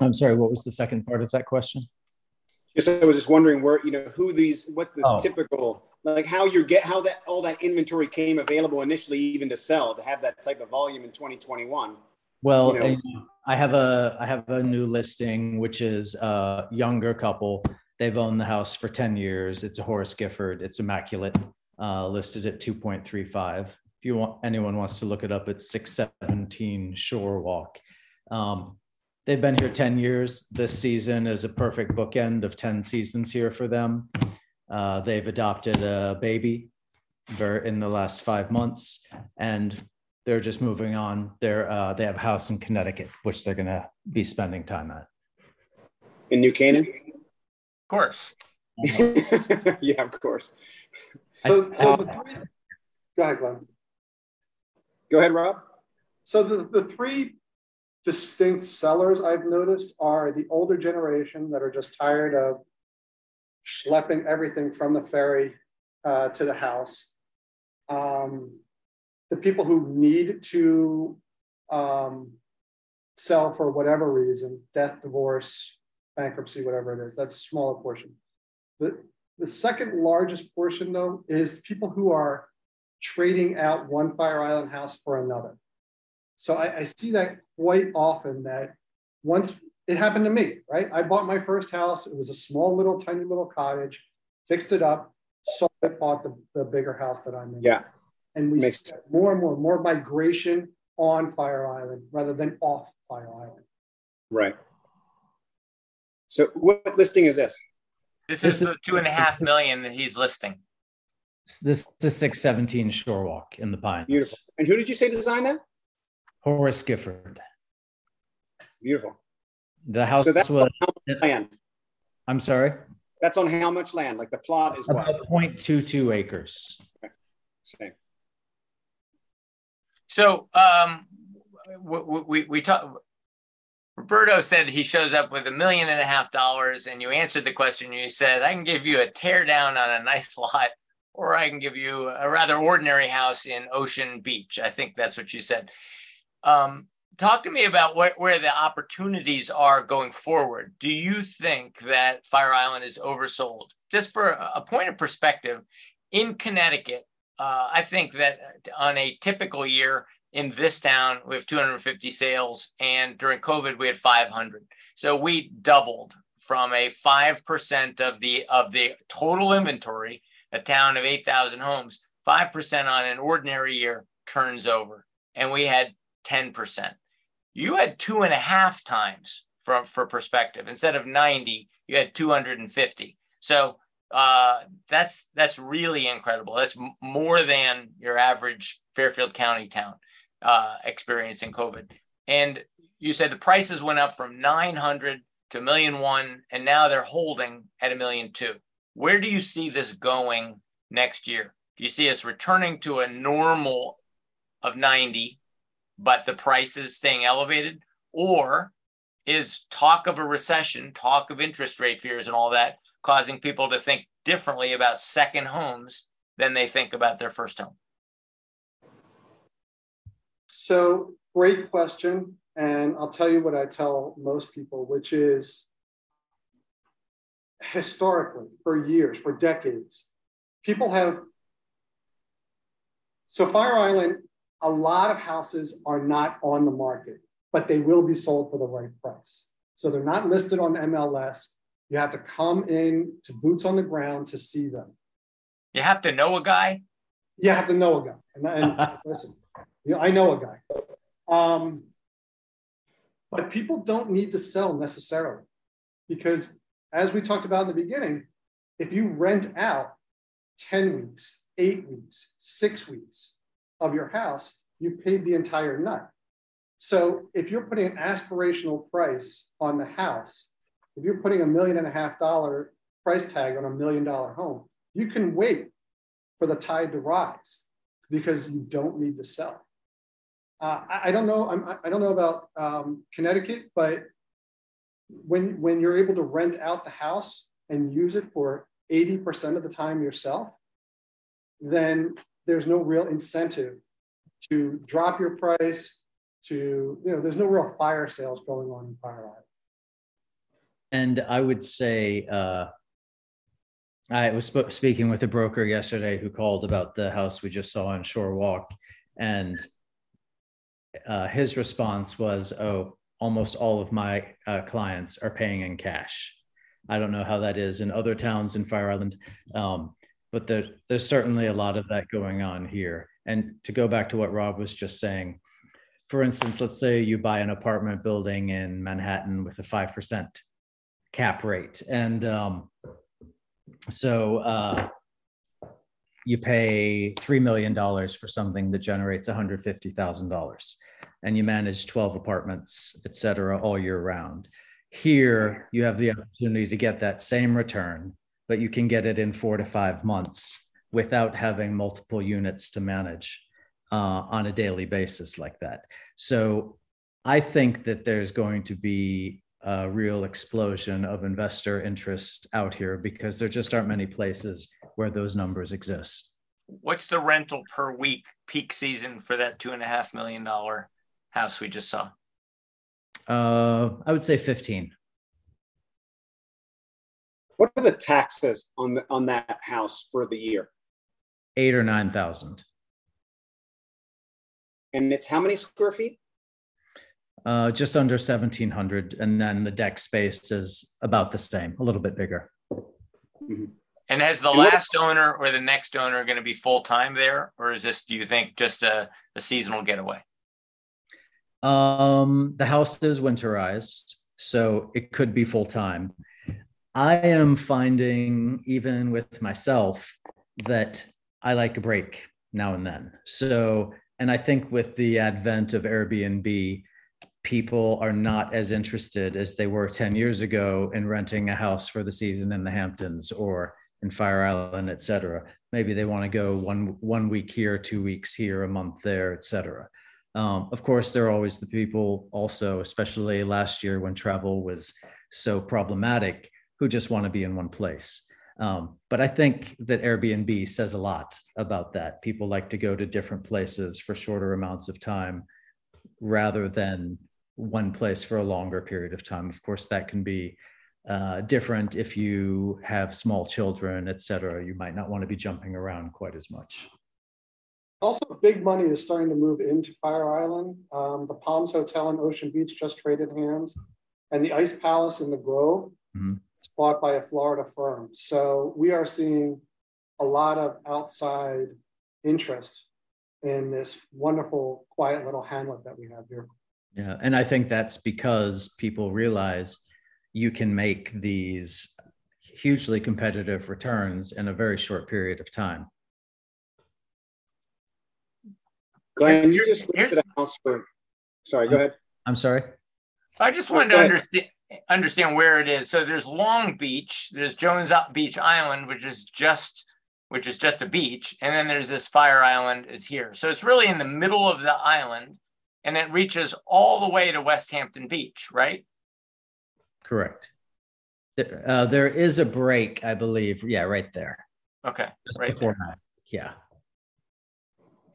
I'm sorry, what was the second part of that question? Just I was just wondering where you know who these what the oh. typical like how you get how that all that inventory came available initially even to sell to have that type of volume in 2021. Well, you know. I have a I have a new listing which is a younger couple. They've owned the house for 10 years. It's a Horace Gifford. It's immaculate. Uh, listed at 2.35. If you want anyone wants to look it up, it's 617 Shore Walk. Um, they've been here 10 years. This season is a perfect bookend of 10 seasons here for them. Uh, they've adopted a baby in the last five months, and they're just moving on. They're uh, they have a house in Connecticut, which they're going to be spending time at. In New Canaan, course. yeah, of course. So, so the three, go ahead, Glenn. Go ahead, Rob. So the, the three distinct sellers I've noticed are the older generation that are just tired of schlepping everything from the ferry uh, to the house. Um, the people who need to um, sell for whatever reason, death, divorce, bankruptcy, whatever it is, that's a smaller portion. The, the second largest portion, though, is people who are trading out one Fire Island house for another. So I, I see that quite often that once it happened to me, right? I bought my first house. It was a small little tiny little cottage, fixed it up, sold it, bought the, the bigger house that I'm in. Yeah. And we Makes... more and more, more migration on Fire Island rather than off Fire Island. Right. So what listing is this? This, this is, is the two and a half million that he's listing. This is 617 Shore Walk in the Pines. Beautiful. And who did you say designed that? Horace Gifford. Beautiful. The house so that's was land. I'm sorry. That's on how much land? Like the plot is about what? 0.22 acres. Okay. Same. So um, we we, we talk. Roberto said he shows up with a million and a half dollars, and you answered the question. You said, "I can give you a tear down on a nice lot, or I can give you a rather ordinary house in Ocean Beach." I think that's what you said. Um, talk to me about what, where the opportunities are going forward. Do you think that Fire Island is oversold? Just for a point of perspective, in Connecticut, uh, I think that on a typical year in this town, we have 250 sales, and during COVID, we had 500. So we doubled from a five percent of the of the total inventory, a town of 8,000 homes. Five percent on an ordinary year turns over, and we had 10%. You had two and a half times for, for perspective. Instead of 90, you had 250. So uh, that's that's really incredible. That's more than your average Fairfield County town uh, experiencing COVID. And you said the prices went up from 900 to million one, and now they're holding at a million two. Where do you see this going next year? Do you see us returning to a normal of 90 but the prices staying elevated? Or is talk of a recession, talk of interest rate fears and all that causing people to think differently about second homes than they think about their first home? So, great question. And I'll tell you what I tell most people, which is historically, for years, for decades, people have. So, Fire Island a lot of houses are not on the market. but they will be sold for the right price. So they're not listed on MLS. You have to come in to boots on the ground to see them. You have to know a guy. You have to know a guy. And, and listen, you know, I know a guy. Um, but people don't need to sell necessarily because, as we talked about in the beginning, if you rent out 10 weeks, eight weeks, six weeks of your house, you paid the entire nut. So if you're putting an aspirational price on the house, if you're putting a million and a half dollar price tag on a million dollar home, you can wait for the tide to rise because you don't need to sell. Uh, I, I, don't know. I'm, I do not know about um, Connecticut, but when when you're able to rent out the house and use it for 80% of the time yourself, then there's no real incentive to drop your price. To you know, there's no real fire sales going on in Fire Island. And I would say uh, I was sp- speaking with a broker yesterday who called about the house we just saw on Shore Walk, and uh, his response was, "Oh, almost all of my uh, clients are paying in cash." I don't know how that is in other towns in Fire Island, um, but there, there's certainly a lot of that going on here. And to go back to what Rob was just saying, for instance, let's say you buy an apartment building in Manhattan with a five percent cap rate, and um, so uh, you pay $3 million for something that generates $150,000 and you manage 12 apartments, et cetera, all year round. Here, you have the opportunity to get that same return, but you can get it in four to five months without having multiple units to manage uh, on a daily basis like that. So I think that there's going to be a real explosion of investor interest out here because there just aren't many places where those numbers exist. What's the rental per week peak season for that two and a half million dollar house we just saw? Uh, I would say 15. What are the taxes on the on that house for the year? Eight or nine thousand. And it's how many square feet? Uh, just under 1700 and then the deck space is about the same a little bit bigger. Mm-hmm. and has the last owner or the next owner going to be full-time there or is this do you think just a, a seasonal getaway? Um, the house is winterized so it could be full-time. I am finding even with myself that i like a break now and then. So and i think with the advent of airbnb people are not as interested as they were 10 years ago in renting a house for the season in the Hamptons or in Fire Island, et cetera. Maybe they want to go one, one week here, two weeks here, a month there, et cetera. Um, of course, there are always the people also, especially last year when travel was so problematic, who just want to be in one place. Um, but I think that Airbnb says a lot about that. People like to go to different places for shorter amounts of time rather than one place for a longer period of time. Of course, that can be uh, different if you have small children, et cetera. You might not want to be jumping around quite as much. Also, big money is starting to move into Fire Island. Um, the Palms Hotel in Ocean Beach just traded hands, and the Ice Palace in the Grove mm-hmm. is bought by a Florida firm. So we are seeing a lot of outside interest in this wonderful, quiet little hamlet that we have here. Yeah. And I think that's because people realize you can make these hugely competitive returns in a very short period of time. Glenn, you just looked at a house for, sorry, go ahead. I'm sorry. I just wanted to understand understand where it is. So there's Long Beach, there's Jones Beach Island, which is just which is just a beach, and then there's this Fire Island is here. So it's really in the middle of the island, and it reaches all the way to Westhampton Beach, right? Correct. Uh, there is a break, I believe. Yeah, right there. Okay, Just right there. Yeah.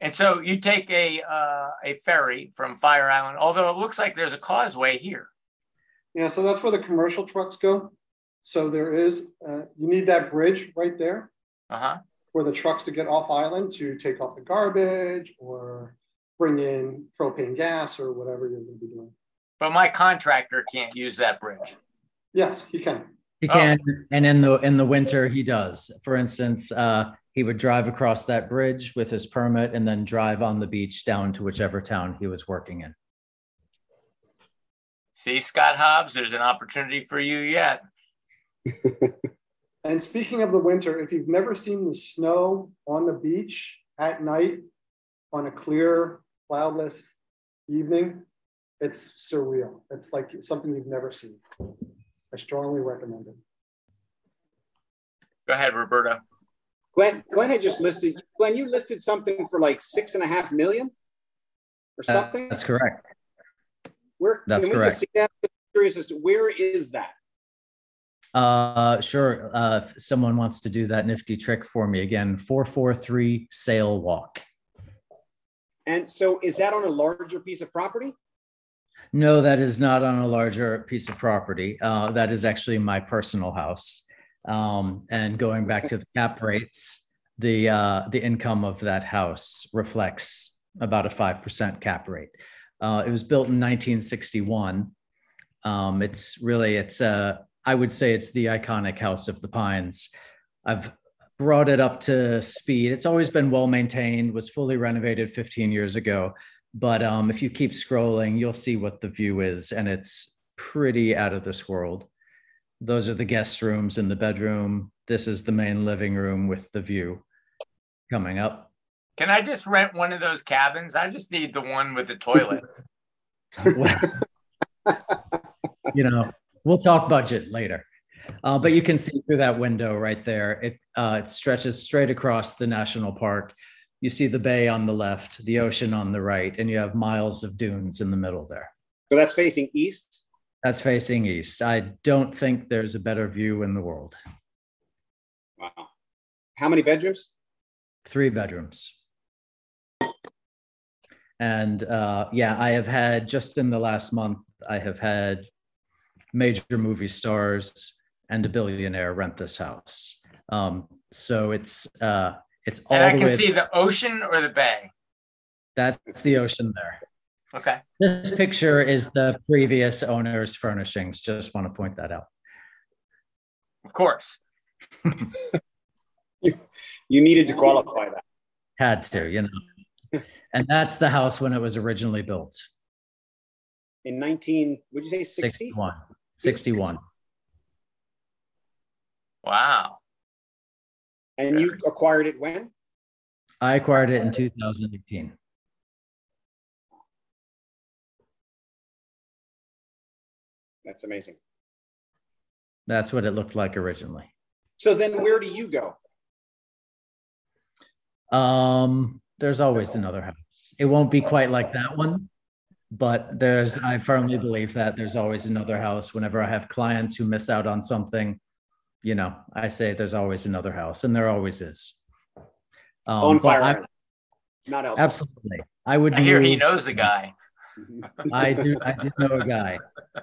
And so you take a uh, a ferry from Fire Island, although it looks like there's a causeway here. Yeah, so that's where the commercial trucks go. So there is, uh, you need that bridge right there. Uh huh. For the trucks to get off island to take off the garbage or bring in propane gas or whatever you're going to be doing. But my contractor can't use that bridge. Yes, he can. He Oh. can, and in the in the winter he does. For instance, uh, he would drive across that bridge with his permit, and then drive on the beach down to whichever town he was working in. See, Scott Hobbs, there's an opportunity for you yet. And speaking of the winter, if you've never seen the snow on the beach at night on a clear, cloudless evening, it's surreal. It's like something you've never seen. I strongly recommend it. Go ahead, Roberta. Glenn, Glenn had just listed, Glenn, you listed something for like six and a half million or Uh, something? that's correct. Where, that's can we correct. just see that? I'm Curious as to where is that? Uh, sure. Uh, if someone wants to do that nifty trick for me again. Four four three Sail Walk. And so is that on a larger piece of property? No, that is not on a larger piece of property. Uh, that is actually my personal house. Um, and going back to the cap rates, the uh, the income of that house reflects about a five percent cap rate. Uh, it was built in 1961. Um, it's really it's uh, I would say it's the iconic House of the Pines. I've brought it up to speed. It's always been well maintained. Was fully renovated 15 years ago but um, if you keep scrolling, you'll see what the view is, and it's pretty out of this world. Those are the guest rooms in the bedroom. This is the main living room with the view coming up. Can I just rent one of those cabins? I just need the one with the toilet. you know, we'll talk budget later. Uh, but you can see through that window right there. It uh, it stretches straight across the national park. You see the bay on the left, the ocean on the right, and you have miles of dunes in the middle there. So that's facing east. That's facing east. I don't think there's a better view in the world. Wow. How many bedrooms? Three bedrooms. And uh, yeah, I have had just in the last month, I have had major movie stars and a billionaire rent this house. Um, so it's uh, it's all and I the can way. see the ocean or the bay. that's the ocean there. Okay. This picture is the previous owner's furnishings. Just want to point that out. Of course. You needed to qualify that. Had to, you know. And that's the house when it was originally built. In 19, would you say 60? 61. 61. Wow. And you acquired it when? I acquired it in 2018. That's amazing. That's what it looked like originally. So then where do you go? Um, there's always another house. It won't be quite like that one, but there's, I firmly believe that there's always another house. Whenever I have clients who miss out on something, you know, I say there's always another house, and there always is. Um, On Fire I- Not else. Absolutely. I would I hear he knows a guy. I do. I do know a guy.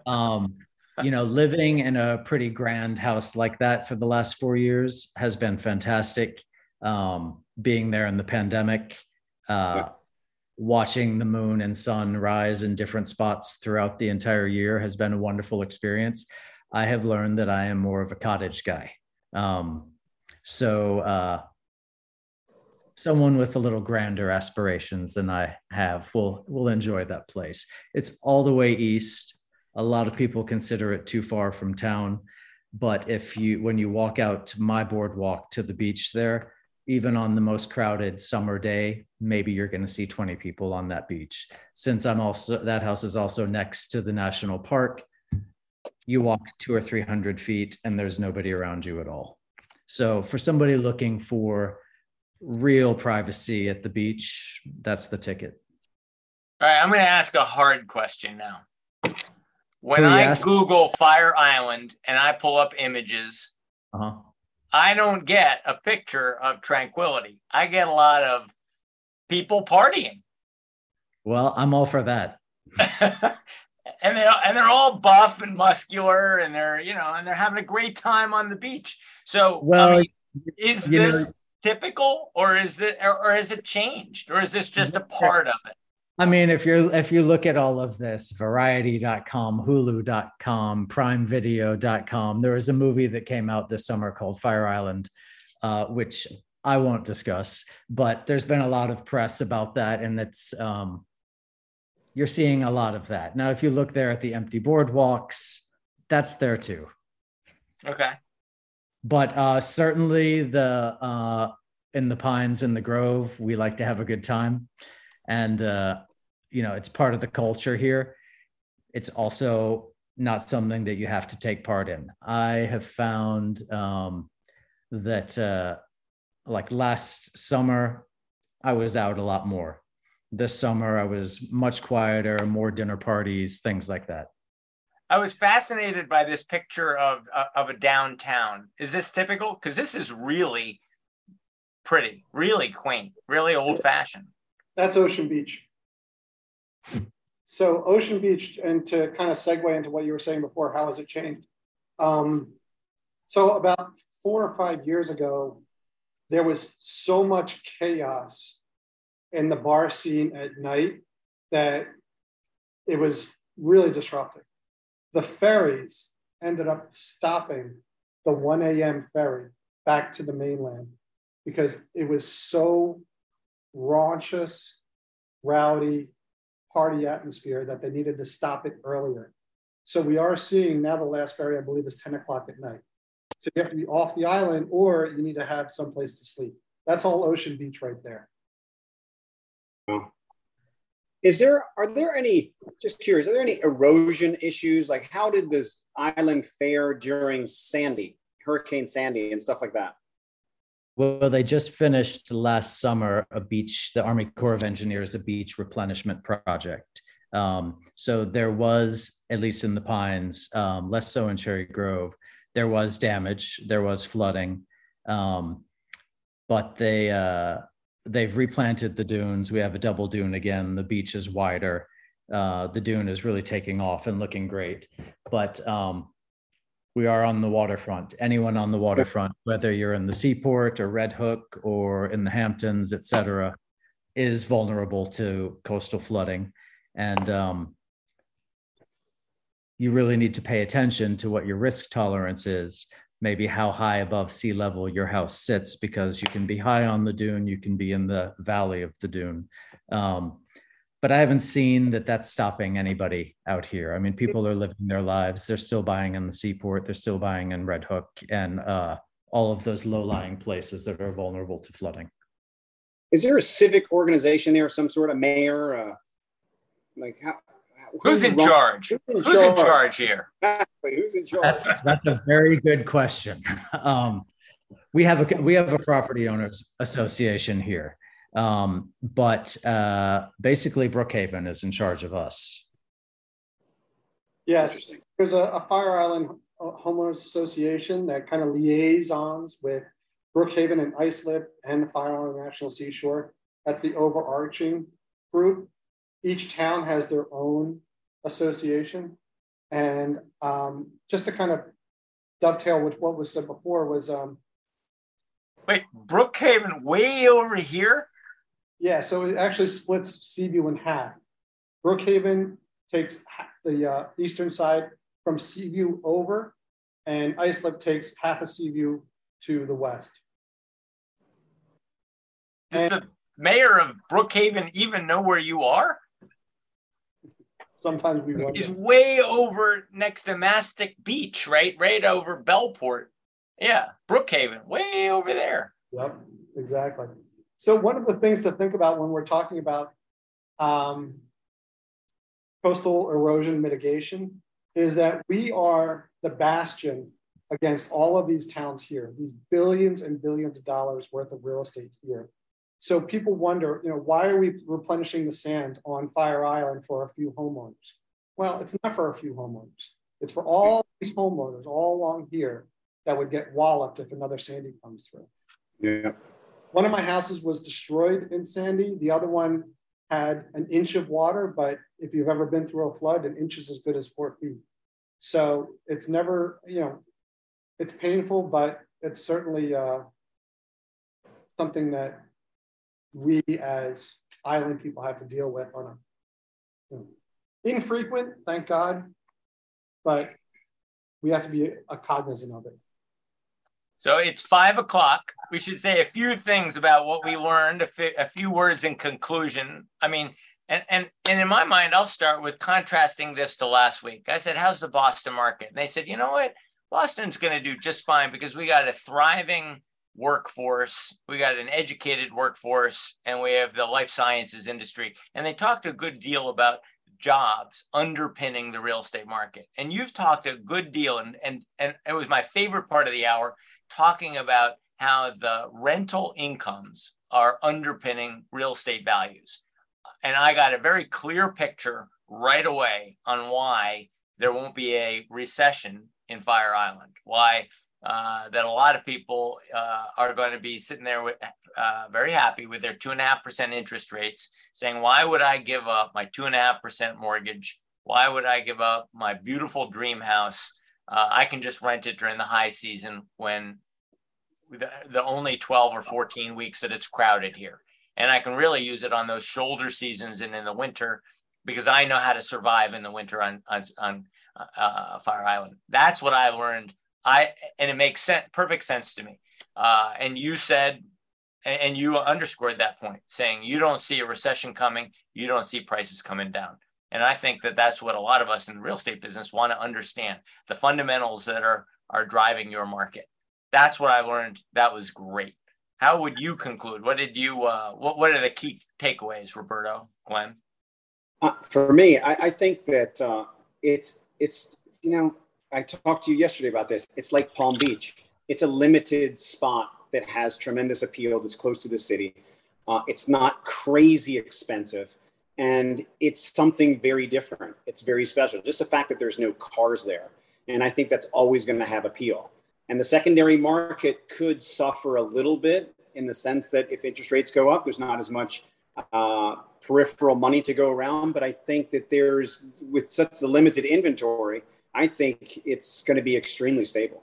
Um, you know, living in a pretty grand house like that for the last four years has been fantastic. Um, being there in the pandemic, uh, Yeah. Watching the moon and sun rise in different spots throughout the entire year has been a wonderful experience. I have learned that I am more of a cottage guy. Um, so, uh, someone with a little grander aspirations than I have will will enjoy that place. It's all the way east. A lot of people consider it too far from town, but if you when you walk out to my boardwalk to the beach there, even on the most crowded summer day, maybe you're going to see 20 people on that beach. Since I'm also that house is also next to the national park, you walk 2 or 300 feet and there's nobody around you at all. So for somebody looking for real privacy at the beach, that's the ticket. All right, I'm going to ask a hard question now. When Who are you I asking? Google Fire Island and I pull up images, Uh-huh. I don't get a picture of tranquility. I get a lot of people partying. Well, I'm all for that. and they and they're all buff and muscular and they're you know and they're having a great time on the beach. So I Well, mean, is you know- this typical or is it or, or has it changed or is this just a part of it? I mean, if you're if you look at all of this, variety.com, hulu.com, primevideo.com, there was a movie that came out this summer called Fire Island, uh, which I won't discuss, but there's been a lot of press about that, and it's um, you're seeing a lot of that. Now, if you look there at the empty boardwalks, that's there too. Okay. But uh, certainly the uh, in the pines in the grove, we like to have a good time, and uh, you know it's part of the culture here. It's also not something that you have to take part in. I have found um, that uh, like last summer, I was out a lot more. This summer, I was much quieter, more dinner parties, things like that. I was fascinated by this picture of uh, of a downtown. Is this typical? Because this is really pretty, really quaint, really old fashioned. That's Ocean Beach. So Ocean Beach, and to kind of segue into what you were saying before, how has it changed? Um, so about four or five years ago, there was so much chaos in the bar scene at night that it was really disruptive. The ferries ended up stopping the 1 a.m. ferry back to the mainland because it was so raunchous, rowdy, party atmosphere that they needed to stop it earlier. So we are seeing now the last ferry, I believe, is 10 o'clock at night. So you have to be off the island or you need to have some place to sleep. That's all Ocean Beach right there. Is there are there any just curious, are there any erosion issues? Like how did this island fare during Sandy, Hurricane Sandy and stuff like that? Well, they just finished last summer a beach, the Army Corps of Engineers, a beach replenishment project. Um, so there was, at least in the Pines, um, less so in Cherry Grove, there was damage, there was flooding, um, but they uh, they've replanted the dunes. We have a double dune again. The beach is wider. Uh, the dune is really taking off and looking great. But um, we are on the waterfront. Anyone on the waterfront, whether you're in the seaport or Red Hook or in the Hamptons, et cetera, is vulnerable to coastal flooding. And um, you really need to pay attention to what your risk tolerance is maybe how high above sea level your house sits because you can be high on the dune you can be in the valley of the dune um, but i haven't seen that that's stopping anybody out here i mean people are living their lives they're still buying in the seaport they're still buying in red hook and uh, all of those low-lying places that are vulnerable to flooding is there a civic organization there some sort of mayor uh, like how, Who's, in charge? Who's in, Who's charge? in charge here? Exactly. Who's in charge? That's, that's a very good question. Um, we have a we have a property owners association here, um, but uh, basically Brookhaven is in charge of us. Yes, there's a, a Fire Island homeowners association that kind of liaisons with Brookhaven and Islip and the Fire Island National Seashore. That's the overarching group each town has their own association. And um, just to kind of dovetail with what was said before was um, wait, Brookhaven way over here? Yeah, so it actually splits Seaview in half. Brookhaven takes the uh, eastern side from Seaview over, and Islip takes half of Seaview to the west. Does and, the mayor of Brookhaven even know where you are? sometimes we wonder. He's way over next to Mastic Beach, right? Right over Bellport. Yeah, Brookhaven, way over there. Yep, exactly. So one of the things to think about when we're talking about um, coastal erosion mitigation is that we are the bastion against all of these towns here, these billions and billions of dollars worth of real estate here. So people wonder, you know, why are we replenishing the sand on Fire Island for a few homeowners? Well, it's not for a few homeowners. It's for all these homeowners all along here that would get walloped if another Sandy comes through. Yeah. One of my houses was destroyed in Sandy. The other one had an inch of water, but if you've ever been through a flood, an inch is as good as four feet. So it's never, you know, it's painful, but it's certainly uh, something that we as island people have to deal with on a infrequent, thank God, but we have to be a cognizant of it. So it's five o'clock. We should say a few things about what we learned, a, fi- a few words in conclusion. I mean, and, and, and in my mind, I'll start with contrasting this to last week. I said, How's the Boston market? And they said, You know what? Boston's going to do just fine because we got a thriving workforce, we got an educated workforce, and we have the life sciences industry. And they talked a good deal about jobs underpinning the real estate market. And you've talked a good deal, and, and, and it was my favorite part of the hour talking about how the rental incomes are underpinning real estate values. And I got a very clear picture right away on why there won't be a recession in Fire Island, why uh, that a lot of people uh, are going to be sitting there with, uh, very happy with their two and a half percent interest rates, saying, "Why would I give up my two and a half percent mortgage? Why would I give up my beautiful dream house? Uh, I can just rent it during the high season when the, the only 12 or 14 weeks that it's crowded here, and I can really use it on those shoulder seasons and in the winter." Because I know how to survive in the winter on on, on uh, Fire Island. That's what I learned I and it makes sense, perfect sense to me. Uh, and you said, and you underscored that point, saying you don't see a recession coming, you don't see prices coming down. And I think that that's what a lot of us in the real estate business want to understand the fundamentals that are are driving your market. That's what I learned. That was great. How would you conclude? What did you? Uh, what What are the key takeaways, Roberto, Glenn? Uh, for me, I, I think that uh, it's it's you know I talked to you yesterday about this. It's like Palm Beach. It's a limited spot that has tremendous appeal. That's close to the city. Uh, it's not crazy expensive, and it's something very different. It's very special. Just the fact that there's no cars there, and I think that's always going to have appeal. And the secondary market could suffer a little bit in the sense that if interest rates go up, there's not as much uh, peripheral money to go around. But I think that there's, with such a limited inventory, I think it's going to be extremely stable.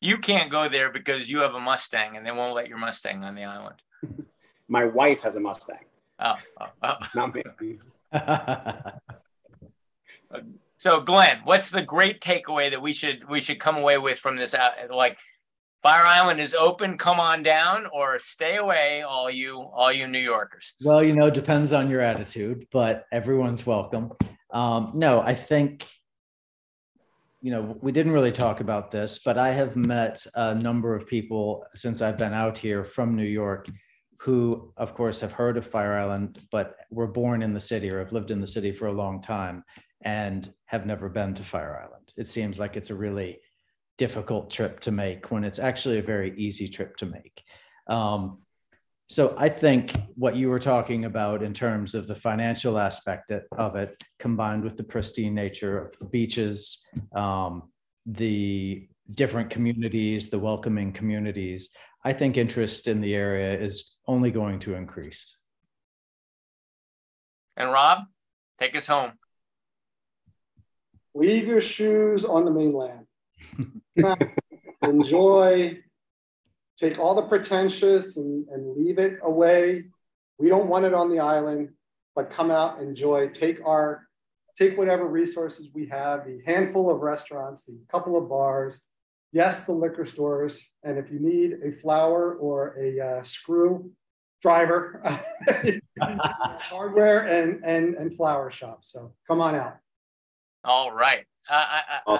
You can't go there because you have a Mustang and they won't let your Mustang on the island. My wife has a Mustang. Oh, oh, oh. not me. so, Glenn, what's the great takeaway that we should we should come away with from this? Uh, like, Fire Island is open. Come on down, or stay away, all you all you New Yorkers. Well, you know, depends on your attitude, but everyone's welcome. Um, no, I think you know, we didn't really talk about this, but I have met a number of people since I've been out here from New York who, of course, have heard of Fire Island, but were born in the city or have lived in the city for a long time and have never been to Fire Island. It seems like it's a really difficult trip to make when it's actually a very easy trip to make. Um, so I think what you were talking about in terms of the financial aspect of it, combined with the pristine nature of the beaches, um, the different communities, the welcoming communities, I think interest in the area is only going to increase. And Rob, take us home. Leave your shoes on the mainland. Enjoy take all the pretentious and, and leave it away. We don't want it on the island, but come out, enjoy, take our, take whatever resources we have, the handful of restaurants, the couple of bars, yes, the liquor stores. And if you need a flower or a uh, screw driver, hardware and, and, and flower shop. So come on out. All right. Uh, I, I,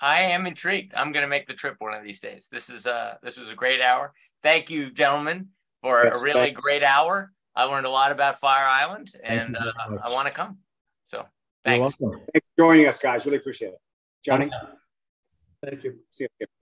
I am intrigued. I'm going to make the trip one of these days. This is uh this was a great hour. Thank you, gentlemen, for yes, a really great hour. I learned a lot about Fire Island, and uh, I want to come. So thanks. Thanks for joining us, guys. Really appreciate it, Johnny. Thank you. See you.